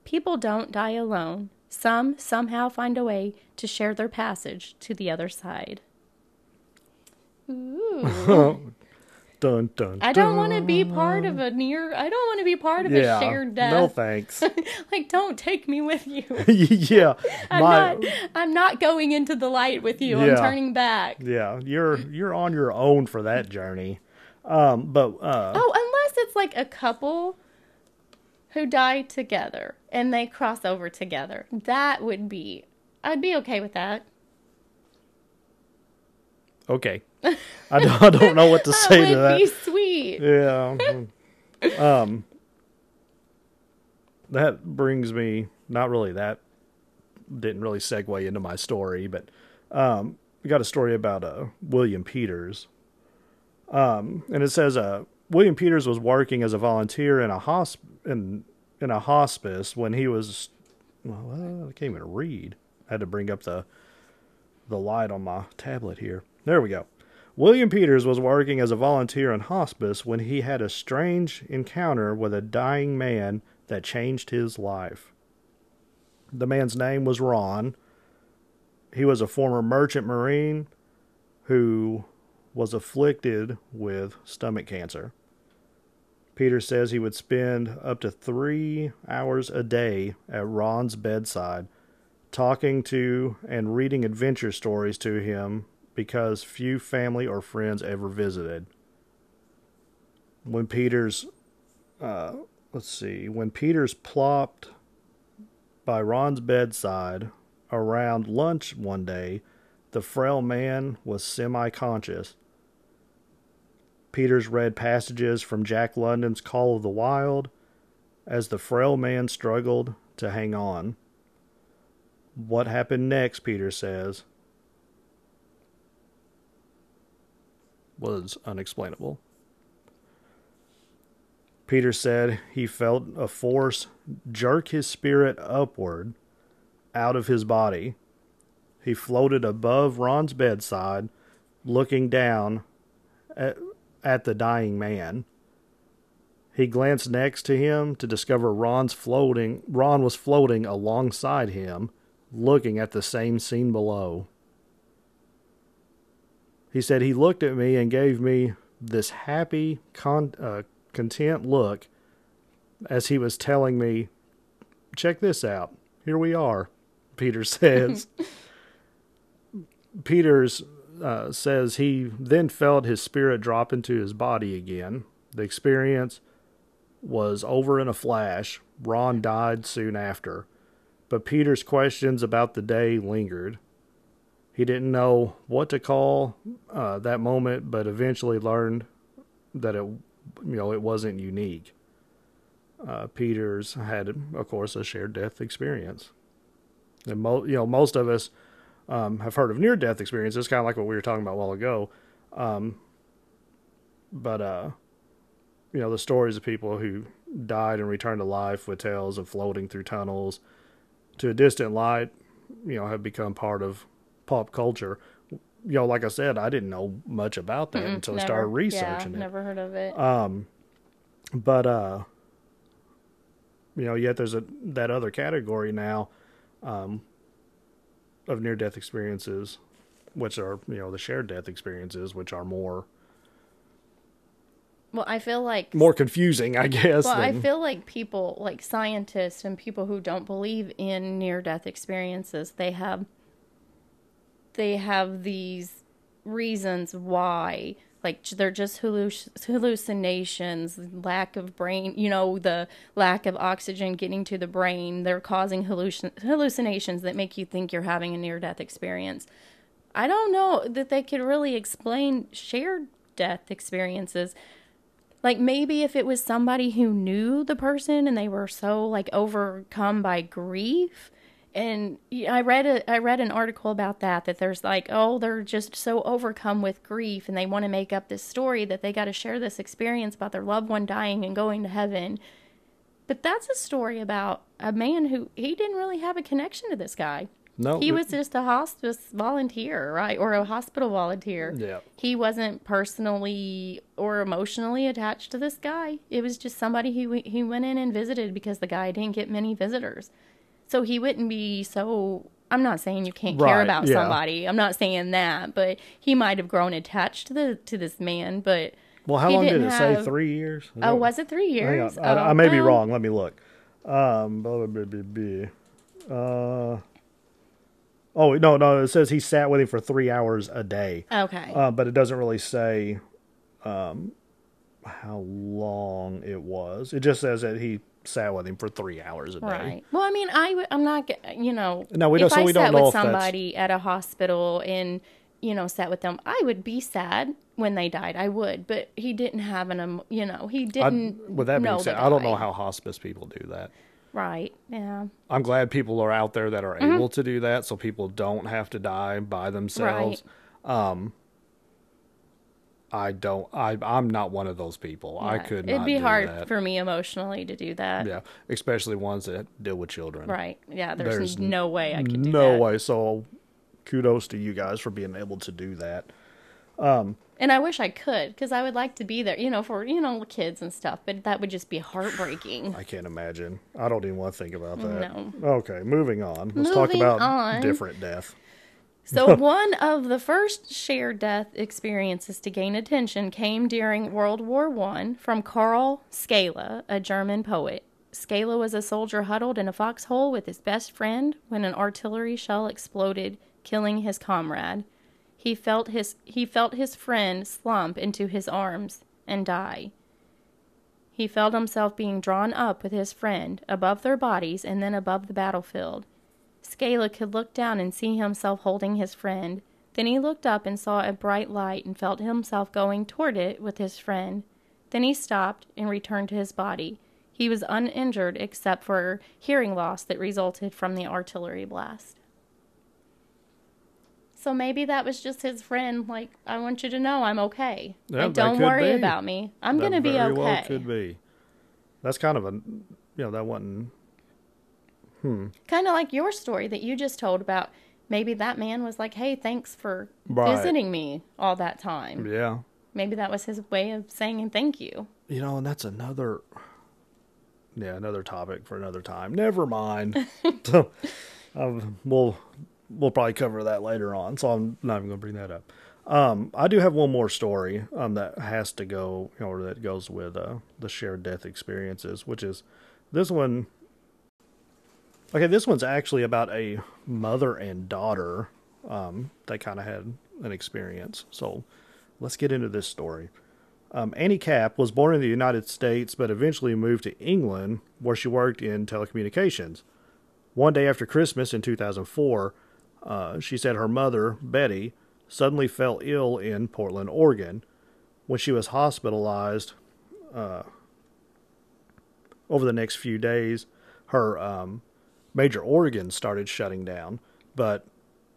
People don't die alone. Some somehow find a way to share their passage to the other side. Ooh. *laughs* dun dun. I don't want to be part of a near. I don't want to be part of yeah. a shared death. No thanks. *laughs* like, don't take me with you. *laughs* yeah. I'm my not. I'm not going into the light with you. I'm turning back. Yeah, you're you're on your own for that journey. Um, but uh, Oh, unless it's like a couple who die together and they cross over together. That would be, I'd be okay with that. okay, *laughs* I don't, I don't know what to say that to would that. be sweet. Yeah. um, that brings me not really that didn't really segue into my story, but um, we got a story about uh, William Peters. Um, and it says uh, William Peters was working as a volunteer in a hosp- in in a hospice when he was well, I can't even read. I had to bring up the the light on my tablet here. There we go. William Peters was working as a volunteer in hospice when he had a strange encounter with a dying man that changed his life. The man's name was Ron. He was a former merchant marine who was afflicted with stomach cancer. Peter says he would spend up to three hours a day at Ron's bedside, talking to and reading adventure stories to him because few family or friends ever visited. When Peter's, uh, let's see, when Peter's plopped by Ron's bedside around lunch one day, the frail man was semi conscious. Peters read passages from Jack London's Call of the Wild as the frail man struggled to hang on. What happened next, Peter says, was unexplainable. Peter said he felt a force jerk his spirit upward out of his body. He floated above Ron's bedside, looking down at, at the dying man. He glanced next to him to discover Ron's floating Ron was floating alongside him, looking at the same scene below. He said he looked at me and gave me this happy, con- uh, content look as he was telling me, Check this out. Here we are, Peter *laughs* says. Peters uh, says he then felt his spirit drop into his body again. The experience was over in a flash. Ron died soon after. But Peter's questions about the day lingered. He didn't know what to call uh, that moment, but eventually learned that it, you know, it wasn't unique. Uh, Peters had, of course, a shared death experience, and mo- you know, most of us um, have heard of near-death experiences, kind of like what we were talking about a while ago. Um, but uh, you know, the stories of people who died and returned to life with tales of floating through tunnels to a distant light, you know, have become part of pop culture. You know, like I said, I didn't know much about that until I started researching it. yeah, it. Never heard of it. Um, but uh, you know, yet there's a that other category now, um, of near death experiences, which are you know the shared death experiences, which are more well, I feel like more confusing, I guess. Well, I feel like people, like scientists and people who don't believe in near-death experiences, they have they have these reasons why, like they're just halluc- hallucinations, lack of brain, you know, the lack of oxygen getting to the brain. They're causing hallucin- hallucinations that make you think you're having a near-death experience. I don't know that they could really explain shared death experiences like maybe if it was somebody who knew the person and they were so like overcome by grief and I read a I read an article about that that there's like oh they're just so overcome with grief and they want to make up this story that they got to share this experience about their loved one dying and going to heaven but that's a story about a man who he didn't really have a connection to this guy no, he was just a hospice volunteer, right? Or a hospital volunteer. Yeah. He wasn't personally or emotionally attached to this guy. It was just somebody who he went in and visited because the guy didn't get many visitors. So he wouldn't be so I'm not saying you can't care Right, about yeah. somebody. I'm not saying that, but he might have grown attached to the to this man, but Well, how long did it say? Three years? Is Oh, was it 3 Hang years? on. I, Oh, I may be well, wrong. Let me look. Um, blah, blah, blah. Uh, oh no, no. It says he sat with him for three hours a day, Okay. uh, but it doesn't really say um, how long it was. It just says that he sat with him for three hours a day. Right. Well, I mean, I w- I'm not, you know, No, we don't- If so I we don't sat know with if that's- somebody at a hospital and you know sat with them, I would be sad when they died. I would, but he didn't have an, emo- you know, he didn't. with that being said, I don't know how hospice people do that. Right. Yeah. I'm glad people are out there that are Mm-hmm. able to do that, so people don't have to die by themselves. Um, I don't. I I'm not one of those people. I Yeah. could. It'd be hard that. for me emotionally to do that. Yeah, especially ones that deal with children. Right. Yeah. There's, There's no way I could do no that. way. So, kudos to you guys for being able to do that. Um, and I wish I could because I would like to be there, you know, for you know kids and stuff. But that would just be heartbreaking. *sighs* I can't imagine. I don't even want to think about that. No. Okay, moving on. Let's talk Moving about on. different death. So, *laughs* one of the first shared death experiences to gain attention came during World War I from Karl Skala, a German poet. Skala was a soldier huddled in a foxhole with his best friend when an artillery shell exploded, killing his comrade. He felt his he felt his friend slump into his arms and die. He felt himself being drawn up with his friend above their bodies and then above the battlefield. Skala could look down and see himself holding his friend. Then he looked up and saw a bright light and felt himself going toward it with his friend. Then he stopped and returned to his body. He was uninjured except for hearing loss that resulted from the artillery blast. So maybe that was just his friend, like, I want you to know I'm okay. Yeah, Like, don't worry be. about me. I'm going to be okay. Well could be. That's kind of a, you know, that wasn't. Kind of like your story that you just told about maybe that man was like hey thanks for Right. visiting me all that time Yeah, maybe that was his way of saying thank you you know, and that's another. Yeah, another topic for another time. Never mind. *laughs* *laughs* so, um, we'll we'll probably cover that later on. So I'm not even going to bring that up. Um, I do have one more story um, that has to go, or that goes with uh, the shared death experiences, which is this one. Okay, this one's actually about a mother and daughter um, that kind of had an experience. So let's get into this story. Um, Annie Cap was born in the United States, but eventually moved to England, where she worked in telecommunications. One day after Christmas in 2004, uh, she said her mother, Betty, suddenly fell ill in Portland, Oregon. When she was hospitalized uh, over the next few days, her um, major organs started shutting down, but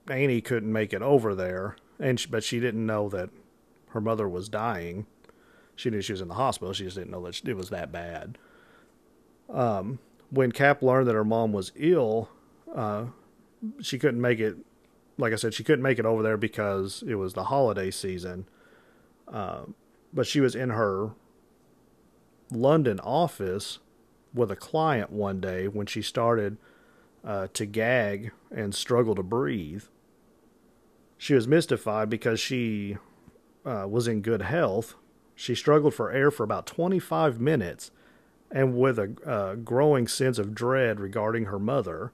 Annie couldn't make it over there, and she, but she didn't know that her mother was dying. She knew she was in the hospital. She just didn't know that it was that bad. Um, when Cap learned that her mom was ill, uh, she couldn't make it. Like I said, she couldn't make it over there because it was the holiday season. Uh, but she was in her London office with a client one day when she started uh, to gag and struggle to breathe. She was mystified because she uh, was in good health. She struggled for air for about 25 minutes and with a uh, growing sense of dread regarding her mother.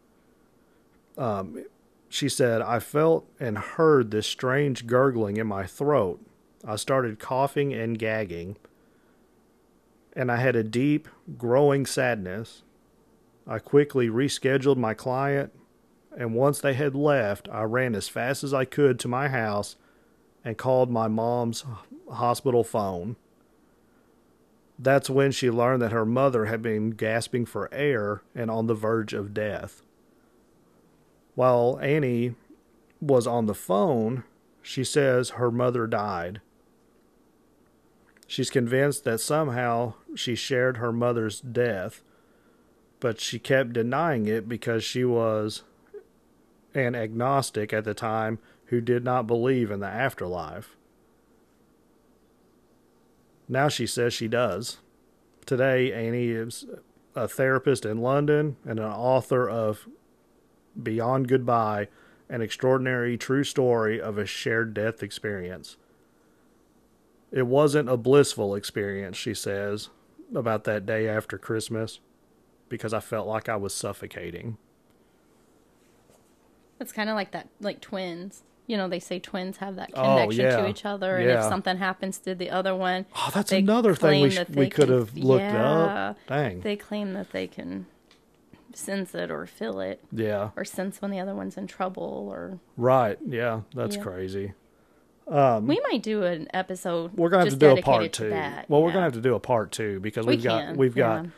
Um, she said, I felt and heard this strange gurgling in my throat. I started coughing and gagging, and I had a deep, growing sadness. I quickly rescheduled my client, and once they had left, I ran as fast as I could to my house and called my mom's hospital phone. That's when she learned that her mother had been gasping for air and on the verge of death. While Annie was on the phone, she says her mother died. She's convinced that somehow she shared her mother's death, but she kept denying it because she was an agnostic at the time who did not believe in the afterlife. Now she says she does. Today, Annie is a therapist in London and an author of Beyond Goodbye, an extraordinary true story of a shared death experience. It wasn't a blissful experience, she says, about that day after Christmas, because I felt like I was suffocating. it's kind of like that like twins you know, they say twins have that Oh, connection yeah. to each other, and if something happens to the other one, Oh, that's another thing we sh- we could have looked yeah, up. Dang. They claim that they can sense it or feel it, yeah. or sense when the other one's in trouble, or Right. Yeah. That's Yeah. crazy. Um, we might do an episode. We're gonna have to do a part two. that, Well, we're gonna have to do a part two because We we've got we've got yeah.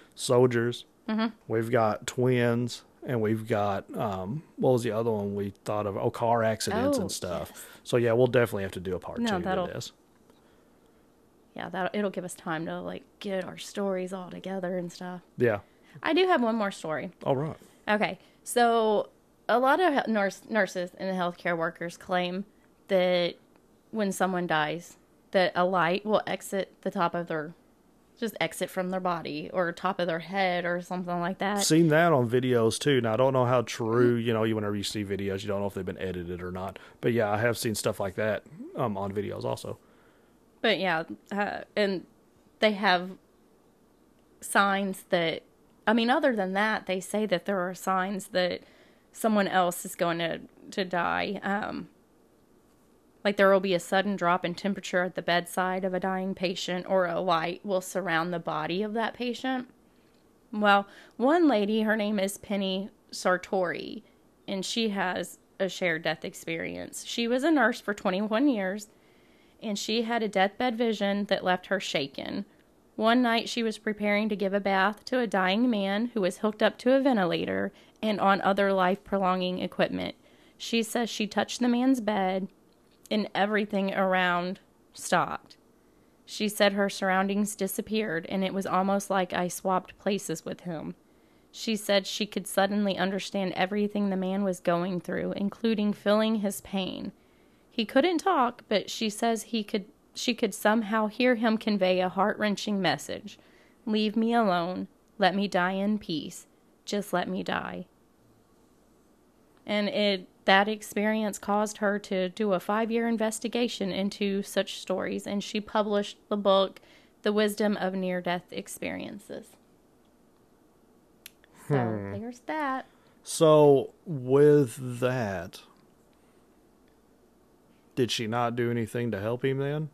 Soldiers, we've got twins, and we've got um what was the other one we thought of? Oh, car accidents Oh, and stuff. yes. So yeah, we'll definitely have to do a part No, two that'll- this. Yeah, that it'll give us time to like get our stories all together and stuff. Yeah. I do have one more story. All right. Okay, so a lot of nurse, nurses and healthcare workers claim that when someone dies, that a light will exit the top of their, just exit from their body or top of their head or something like that. Seen that on videos too. Now I don't know how true, you know, you whenever you see videos, you don't know if they've been edited or not. But yeah, I have seen stuff like that um on videos also. But yeah, uh, and they have signs that, I mean, other than that, they say that there are signs that someone else is going to, to die. Um, like there will be a sudden drop in temperature at the bedside of a dying patient, or a light will surround the body of that patient. Well, one lady, her name is Penny Sartori, and she has a shared death experience. She was a nurse for 21 years and she had a deathbed vision that left her shaken. One night she was preparing to give a bath to a dying man who was hooked up to a ventilator and on other life prolonging equipment. She says she touched the man's bed and everything around stopped. She said her surroundings disappeared and it was almost like I swapped places with him. She said she could suddenly understand everything the man was going through, including feeling his pain. He couldn't talk, but she says he could she could somehow hear him convey a heart-wrenching message. Leave me alone. Let me die in peace. Just let me die. And it that experience caused her to do a 5-year investigation into such stories and she published the book The Wisdom of Near-Death Experiences. So hmm. there's that. So with that, did she not do anything to help him then?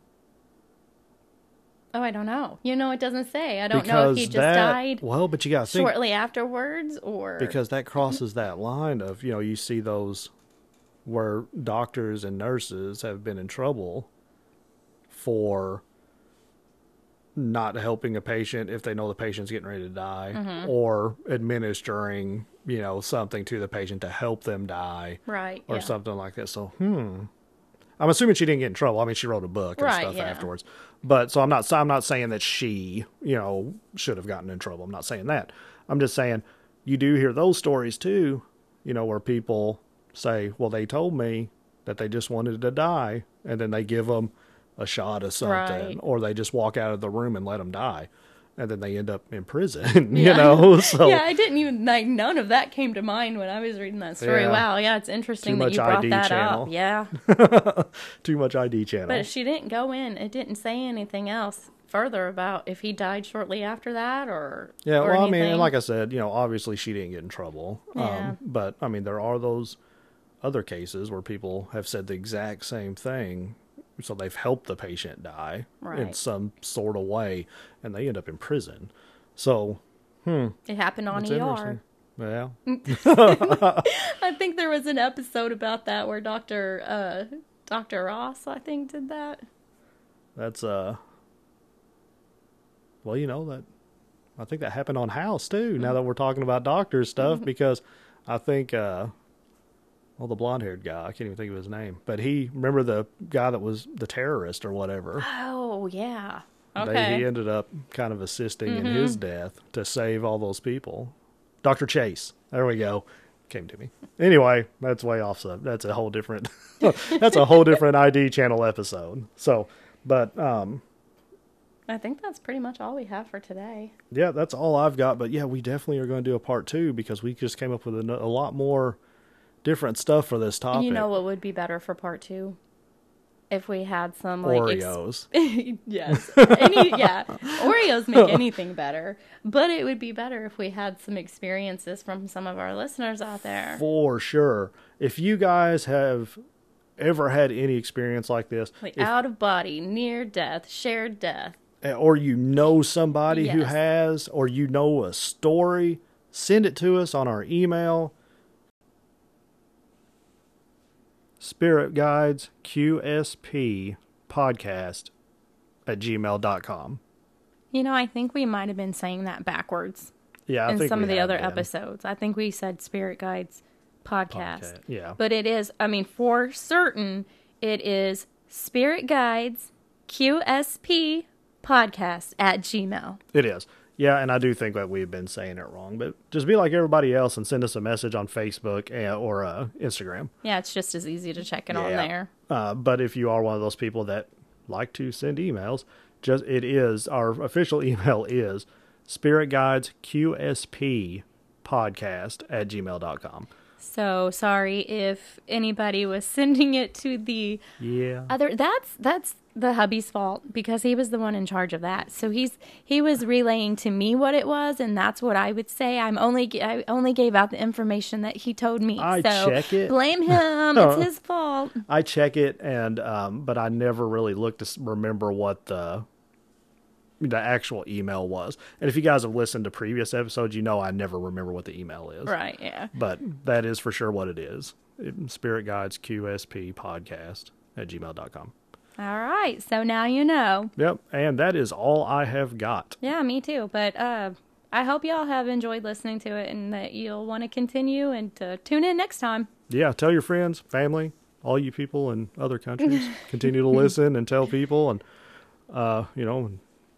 Oh, I don't know. You know, it doesn't say. I don't know if he just that died well, but you got shortly afterwards or because that crosses that line of you know you see those where doctors and nurses have been in trouble for not helping a patient if they know the patient's getting ready to die Mm-hmm. or administering you know something to the patient to help them die right or yeah. something like that so hmm i'm assuming she didn't get in trouble. I mean she wrote a book and Right, stuff yeah. afterwards. But so i'm not i'm not saying that she you know should have gotten in trouble. I'm not saying that. I'm just saying you do hear those stories too you know where people say well they told me that they just wanted to die and then they give them a shot of something Right. or they just walk out of the room and let them die and then they end up in prison *laughs* you know *laughs* so yeah, I didn't even like none of that came to mind when I was reading that story. Yeah. Wow, yeah, it's interesting Too that you brought ID that channel. up. Yeah, *laughs* too much id channel but she didn't go in. It didn't say anything else further about if he died shortly after that or Yeah, or well, I mean, like I said, you know, obviously she didn't get in trouble. Yeah. Um, but I mean, there are those other cases where people have said the exact same thing, so they've helped the patient die in some sort of way, and they end up in prison. So it happened on ER. Yeah, *laughs* I think there was an episode about that where Doctor uh, Doctor Ross, I think, did that. that's uh. Well, you know that. I think that happened on House too. Now that we're talking about doctor stuff, because I think uh, well, the blonde haired guy, I can't even think of his name, but he remember the guy that was the terrorist or whatever. Oh yeah. They, Okay. he ended up kind of assisting in his death to save all those people. Dr. Chase. There we go. Came to me. Anyway, that's way off So That's a whole different *laughs* that's a whole different ID channel episode. So, but um I think that's pretty much all we have for today. yeah, that's all I've got, but yeah, we definitely are going to do a part 2 because we just came up with a, a lot more different stuff for this topic. You know what would be better for part two? If we had some like ex- Oreos. *laughs* yes, Any, yeah, Oreos make *laughs* anything better, but it would be better if we had some experiences from some of our listeners out there. for sure. If you guys have ever had any experience like this, Like if- out of body, near death, shared death. Eh, or you know somebody who has, or you know a story, send it to us on our email. Spirit Guides QSP podcast at gmail.com. You know, I think we might have been saying that backwards Yeah, I in some of the other been. episodes. I think we said Spirit Guides podcast. Podcast, yeah. But it is, I mean, for certain, it is Spirit Guides QSP podcast at Gmail. It is. Yeah, and I do think that we've been saying it wrong, but just be like everybody else and send us a message on Facebook or uh, Instagram. Yeah, it's just as easy to check it on there. Uh, but if you are one of those people that like to send emails, just it is our official *laughs* email is Spirit Guides QSP podcast at gmail.com. So sorry if anybody was *laughs* sending it to the Yeah. other that's that's the hubby's fault because he was the one in charge of that. So he's he was relaying to me what it was and that's what I would say. I'm only I only gave out the information that he told me. I so check it. blame *laughs* him. it's his fault. I check it and um, but I never really look to remember what the the actual email was. And if you guys have listened to previous episodes, you know I never remember what the email is. Right, yeah. But that is for sure what it is. Spirit Guides QSP podcast at gmail.com. All right. So now you know. Yep. And that is all I have got. Yeah, me too. But uh I hope y'all have enjoyed listening to it and that you'll want to continue and to tune in next time. Yeah. Tell your friends, family, all you people in other countries. *laughs* Continue to listen and tell people. And, uh, you know,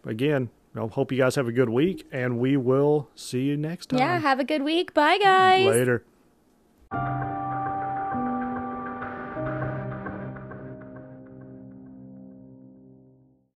again, I hope you guys have a good week and we will see you next time. Yeah, have a good week. Bye guys. Later.